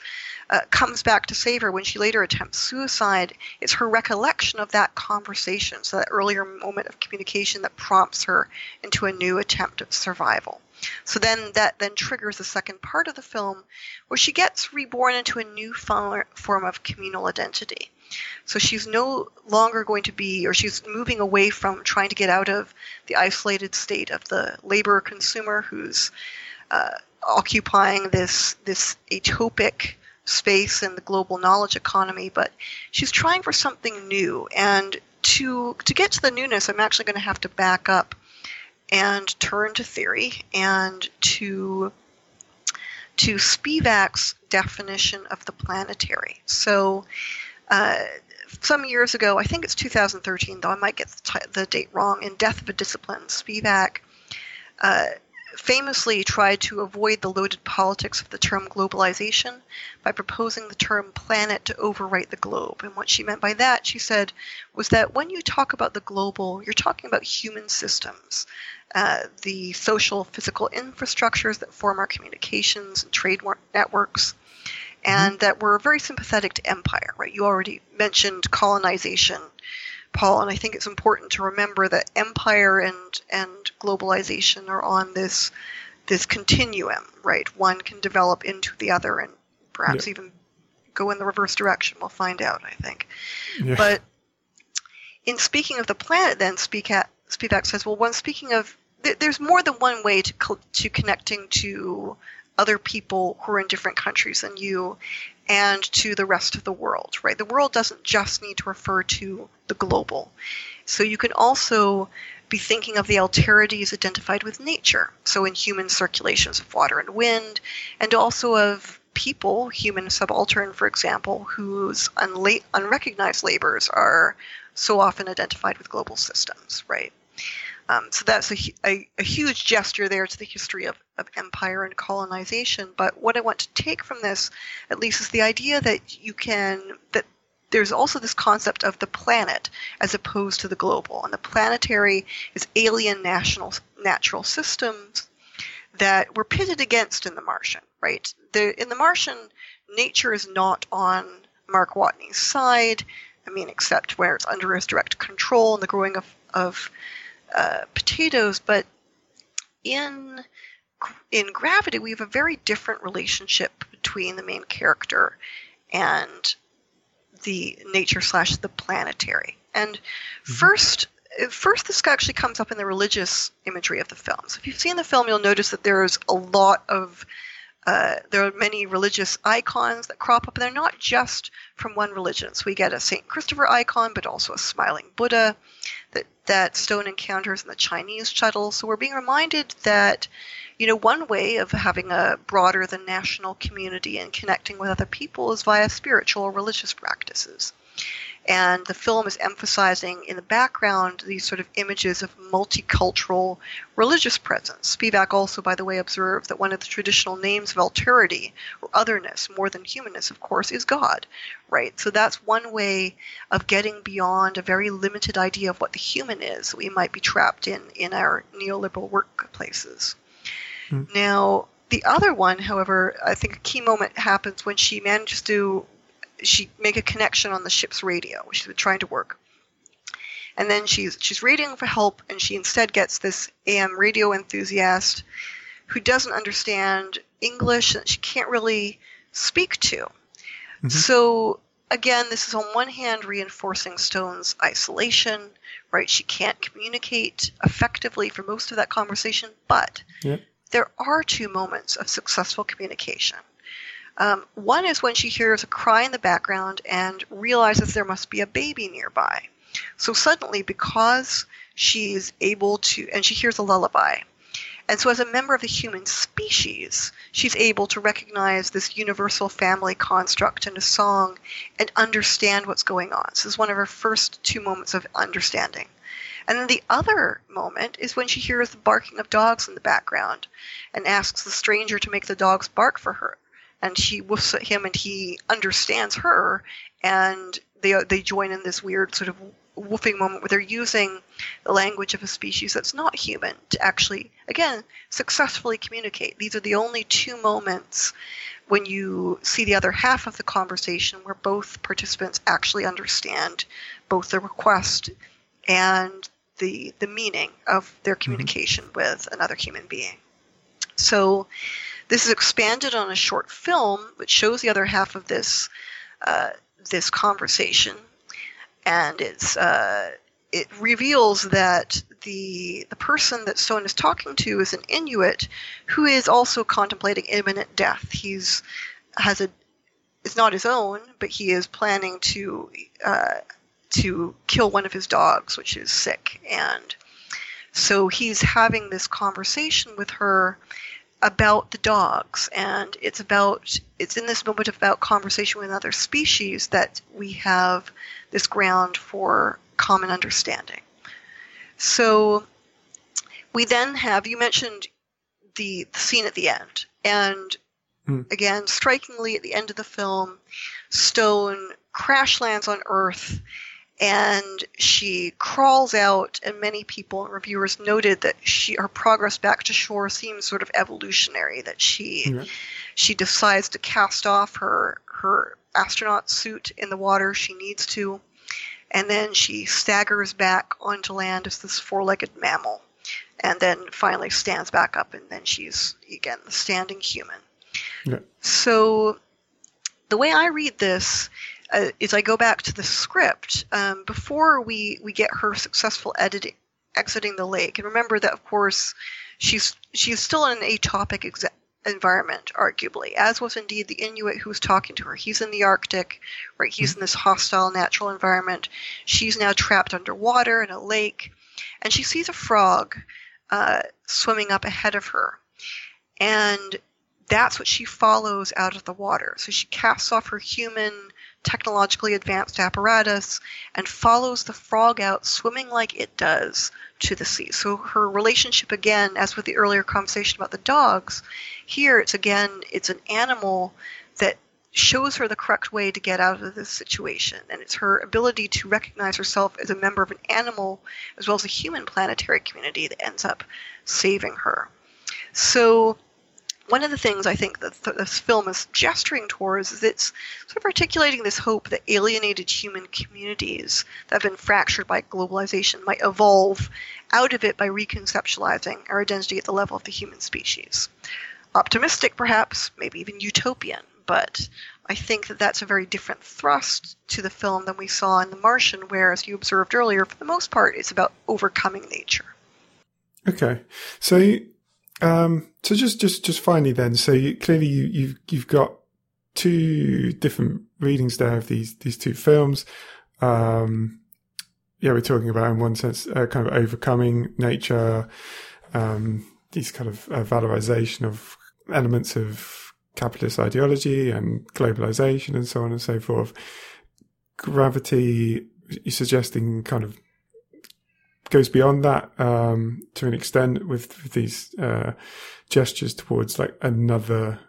uh, comes back to save her when she later attempts suicide. It's her recollection of that conversation, so that earlier moment of communication that prompts her into a new attempt at survival. So then that then triggers the second part of the film where she gets reborn into a new form of communal identity. So she's no longer going to be, or she's moving away from trying to get out of the isolated state of the labor consumer who's uh, occupying this this atopic space in the global knowledge economy, but she's trying for something new. And to to get to the newness, I'm actually going to have to back up and turn to theory and to to Spivak's definition of the planetary. So, uh, some years ago, I think it's 2013, though I might get the, t- the date wrong, in Death of a Discipline, Spivak uh, famously tried to avoid the loaded politics of the term globalization by proposing the term planet to overwrite the globe. And what she meant by that, she said, was that when you talk about the global, you're talking about human systems, uh, the social, physical infrastructures that form our communications and trade networks. And mm-hmm. that we're very sympathetic to empire, right? You already mentioned colonization Paul, and I think it's important to remember that empire and and globalization are on this this continuum, right? One can develop into the other, and perhaps yeah. even go in the reverse direction. We'll find out, I think. Yeah. But in speaking of the planet, then Speak- Spivak says, well, when speaking of, there's more than one way to to connecting to other people who are in different countries than you, and to the rest of the world, right? The world doesn't just need to refer to the global. So you can also be thinking of the alterities identified with nature, so in human circulations of water and wind, and also of people, human subaltern, for example, whose unla- unrecognized labors are so often identified with global systems, right? Um, so that's a, a, a, huge gesture there to the history of, of empire and colonization. But what I want to take from this, at least, is the idea that you can, that there's also this concept of the planet as opposed to the global. And the planetary is alien national, natural systems that we're pitted against in The Martian, right? The, in The Martian, nature is not on Mark Watney's side. I mean, except where it's under his direct control and the growing of, of uh, potatoes, but in in Gravity, we have a very different relationship between the main character and the nature slash the planetary. And mm-hmm. first, first this actually comes up in the religious imagery of the film. So if you've seen the film, you'll notice that there's a lot of uh, there are many religious icons that crop up, and they're not just from one religion. So we get a Saint Christopher icon, but also a smiling Buddha that that Stone encounters in the Chinese shuttle. So we're being reminded that, you know, one way of having a broader than national community and connecting with other people is via spiritual or religious practices. And the film is emphasizing in the background these sort of images of multicultural religious presence. Spivak also, by the way, observed that one of the traditional names of alterity or otherness, more than humanness, of course, is God, right? So that's one way of getting beyond a very limited idea of what the human is we might be trapped in in our neoliberal workplaces. Mm. Now, the other one, however, I think a key moment happens when she manages to she make a connection on the ship's radio, which she's trying to work. And then she's she's radioing for help, and she instead gets this AM radio enthusiast who doesn't understand English and she can't really speak to. Mm-hmm. So again, this is on one hand reinforcing Stone's isolation, right? She can't communicate effectively for most of that conversation, but yep. there are two moments of successful communication. Um, one is when she hears a cry in the background and realizes there must be a baby nearby. So suddenly, because she's able to, and she hears a lullaby, and so as a member of the human species, she's able to recognize this universal family construct in a song and understand what's going on. So this is one of her first two moments of understanding. And then the other moment is when she hears the barking of dogs in the background and asks the stranger to make the dogs bark for her and she woofs at him and he understands her and they they join in this weird sort of woofing moment where they're using the language of a species that's not human to actually again successfully communicate these are the only two moments when you see the other half of the conversation where both participants actually understand both the request and the the meaning of their mm-hmm. communication mm-hmm. with another human being so this is expanded on a short film, which shows the other half of this uh, this conversation, and it's uh, it reveals that the the person that Stone is talking to is an Inuit who is also contemplating imminent death. He's has a it's not his own, but he is planning to uh, to kill one of his dogs, which is sick, and so he's having this conversation with her about the dogs and it's about it's in this moment about conversation with other species that we have this ground for common understanding so we then have you mentioned the, the scene at the end and mm. again strikingly at the end of the film stone crash lands on earth and she crawls out and many people and reviewers noted that she her progress back to shore seems sort of evolutionary that she yeah. she decides to cast off her her astronaut suit in the water she needs to and then she staggers back onto land as this four-legged mammal and then finally stands back up and then she's again the standing human yeah. so the way i read this uh, is I go back to the script um, before we we get her successful editing exiting the lake, and remember that of course she's she's still in an atopic environment, arguably, as was indeed the Inuit who was talking to her. He's in the Arctic, right? He's in this hostile natural environment. She's now trapped underwater in a lake, and she sees a frog uh, swimming up ahead of her, and that's what she follows out of the water. So she casts off her human technologically advanced apparatus and follows the frog out swimming like it does to the sea. So her relationship again, as with the earlier conversation about the dogs, here it's again it's an animal that shows her the correct way to get out of this situation. And it's her ability to recognize herself as a member of an animal as well as a human planetary community that ends up saving her. So one of the things I think that this film is gesturing towards is it's sort of articulating this hope that alienated human communities that have been fractured by globalization might evolve out of it by reconceptualizing our identity at the level of the human species. Optimistic, perhaps, maybe even utopian, but I think that that's a very different thrust to the film than we saw in The Martian, where, as you observed earlier, for the most part, it's about overcoming nature. Okay. So um, so just, just, just finally then, so you, clearly you, you've, you've got two different readings there of these, these two films. Um, yeah, we're talking about in one sense, uh, kind of overcoming nature, um, these kind of uh, valorization of elements of capitalist ideology and globalization and so on and so forth. gravity you're suggesting kind of goes beyond that um, to an extent with, these uh, gestures towards like another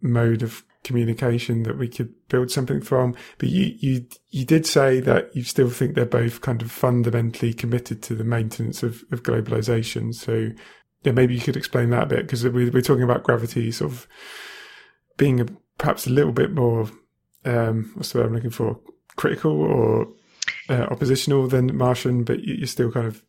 mode of communication that we could build something from. But you you you did say that you still think they're both kind of fundamentally committed to the maintenance of, of globalization. So yeah, maybe you could explain that a bit because we, we're talking about gravity sort of being a, perhaps a little bit more um, what's the word I'm looking for critical or uh, oppositional than Martian, but you're still kind of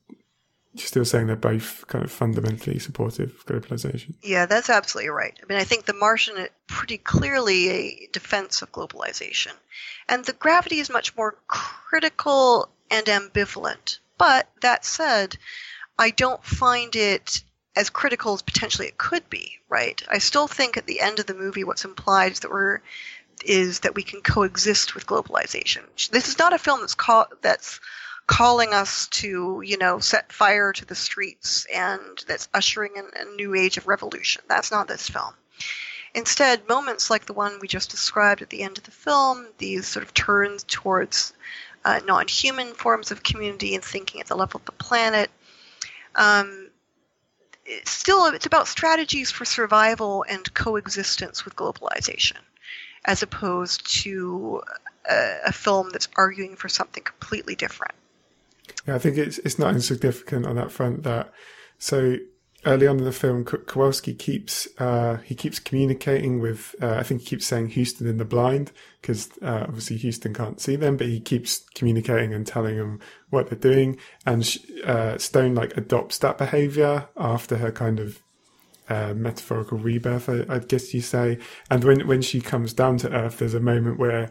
you're still saying they're both kind of fundamentally supportive of globalization. Yeah, that's absolutely right. I mean, I think the Martian is pretty clearly a defense of globalization, and the gravity is much more critical and ambivalent. But that said, I don't find it as critical as potentially it could be. Right? I still think at the end of the movie, what's implied is that we're is that we can coexist with globalization. This is not a film that's call, that's calling us to, you know, set fire to the streets and that's ushering in a new age of revolution. That's not this film. Instead, moments like the one we just described at the end of the film, these sort of turns towards uh, non human forms of community and thinking at the level of the planet, um, it's still it's about strategies for survival and coexistence with globalization as opposed to a, a film that's arguing for something completely different. Yeah, I think it's it's not insignificant on that front that so early on in the film, Kowalski keeps uh, he keeps communicating with. Uh, I think he keeps saying Houston in the blind because uh, obviously Houston can't see them, but he keeps communicating and telling them what they're doing. And uh, Stone like adopts that behavior after her kind of uh, metaphorical rebirth, I, I, guess you say. And when when she comes down to Earth, there's a moment where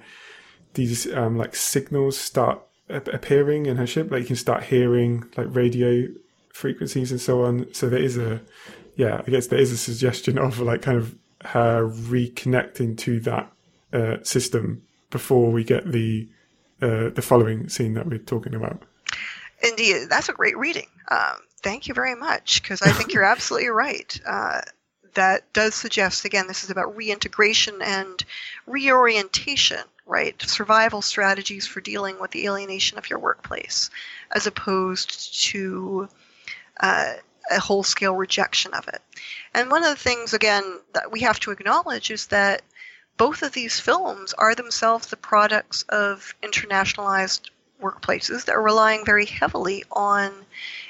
these um, like signals start appearing in her ship. Like you can start hearing like radio frequencies and so on. So there is a yeah, I guess there is a suggestion of like kind of her reconnecting to that uh, system before we get the uh, the following scene that we're talking about. Indeed, that's a great reading. Um, thank you very much because I think you're absolutely right. Uh, that does suggest, again, this is about reintegration and reorientation, right? Survival strategies for dealing with the alienation of your workplace, as opposed to uh, a whole scale rejection of it. And one of the things, again, that we have to acknowledge is that both of these films are themselves the products of internationalized workplaces that are relying very heavily on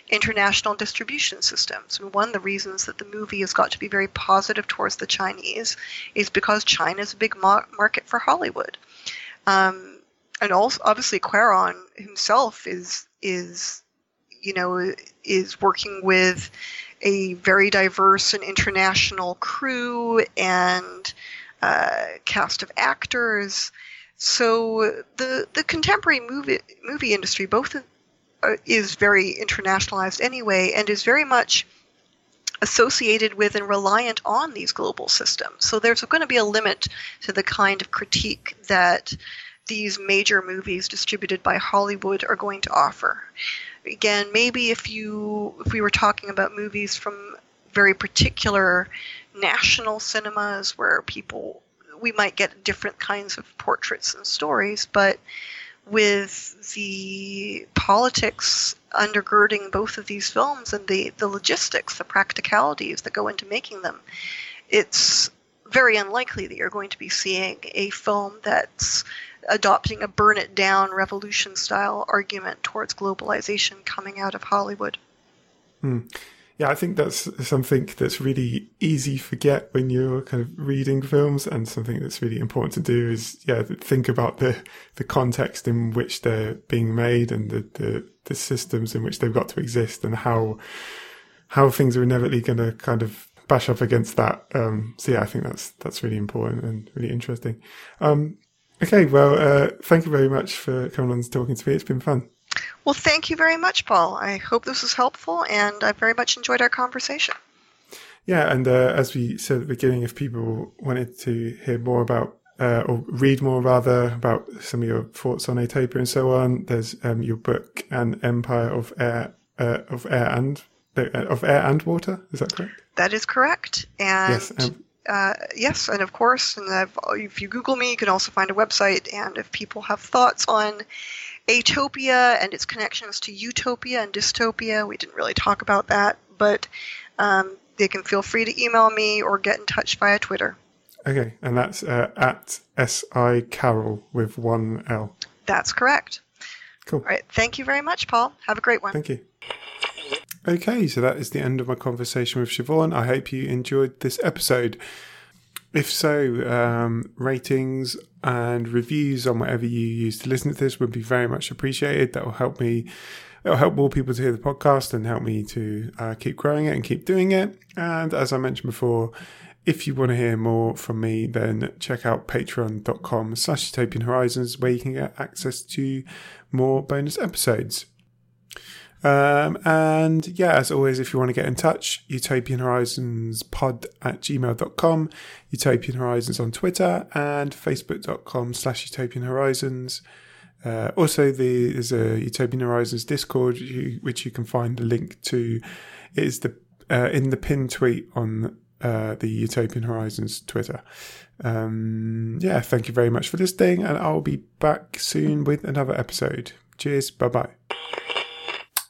international distribution systems. And one of the reasons that the movie has got to be very positive towards the Chinese is because China is a big market for Hollywood. Um, and also, obviously, Cuarón himself is is you know is working with a very diverse and international crew and uh, cast of actors. So the the contemporary movie movie industry both Uh, is very internationalized anyway, and is very much associated with and reliant on these global systems. So there's going to be a limit to the kind of critique that these major movies distributed by Hollywood are going to offer. Again, maybe if you if we were talking about movies from very particular national cinemas where people we might get different kinds of portraits and stories, but with the politics undergirding both of these films and the, the logistics, the practicalities that go into making them, it's very unlikely that you're going to be seeing a film that's adopting a burn it down revolution style argument towards globalization coming out of Hollywood. Hmm yeah, I think that's something that's really easy to forget when you're kind of reading films, and something that's really important to do is yeah, think about the the context in which they're being made and the the, the systems in which they've got to exist, and how how things are inevitably going to kind of bash up against that. Um, so yeah, I think that's that's really important and really interesting. Um, okay, well, uh, thank you very much for coming on and talking to me. It's been fun. Well, thank you very much, Paul. I hope this was helpful, and I very much enjoyed our conversation. Yeah, and uh, as we said at the beginning, if people wanted to hear more about uh, or read more rather about some of your thoughts on Atopia and so on, there's um, your book "An Empire of Air uh, of Air and uh, of Air and Water." Is that correct? That is correct. And yes, um, uh, yes, and of course, and I've, if you Google me, you can also find a website. And if people have thoughts on Atopia and its connections to utopia and dystopia, we didn't really talk about that, but um, they can feel free to email me or get in touch via Twitter. Okay, and that's uh, at si carol with one l. That's correct. Cool. All right. Thank you very much, Paul. Have a great one. Thank you. Okay, so that is the end of my conversation with Siobhan. I hope you enjoyed this episode. If so, um, ratings and reviews on whatever you use to listen to this would be very much appreciated. That will help me. It'll help more people to hear the podcast and help me to uh, keep growing it and keep doing it. And as I mentioned before, if you want to hear more from me, then check out patreon.com slash utopian horizons where you can get access to more bonus episodes. Um, and yeah, as always, if you want to get in touch, Utopian Horizons pod at gmail.com, Utopian Horizons on Twitter, and facebook.com slash Utopian Horizons. Uh, also, the, there's a Utopian Horizons Discord, you, which you can find the link to. It is the uh, in the pin tweet on uh, the Utopian Horizons Twitter. Um, yeah, thank you very much for listening, and I'll be back soon with another episode. Cheers, bye bye.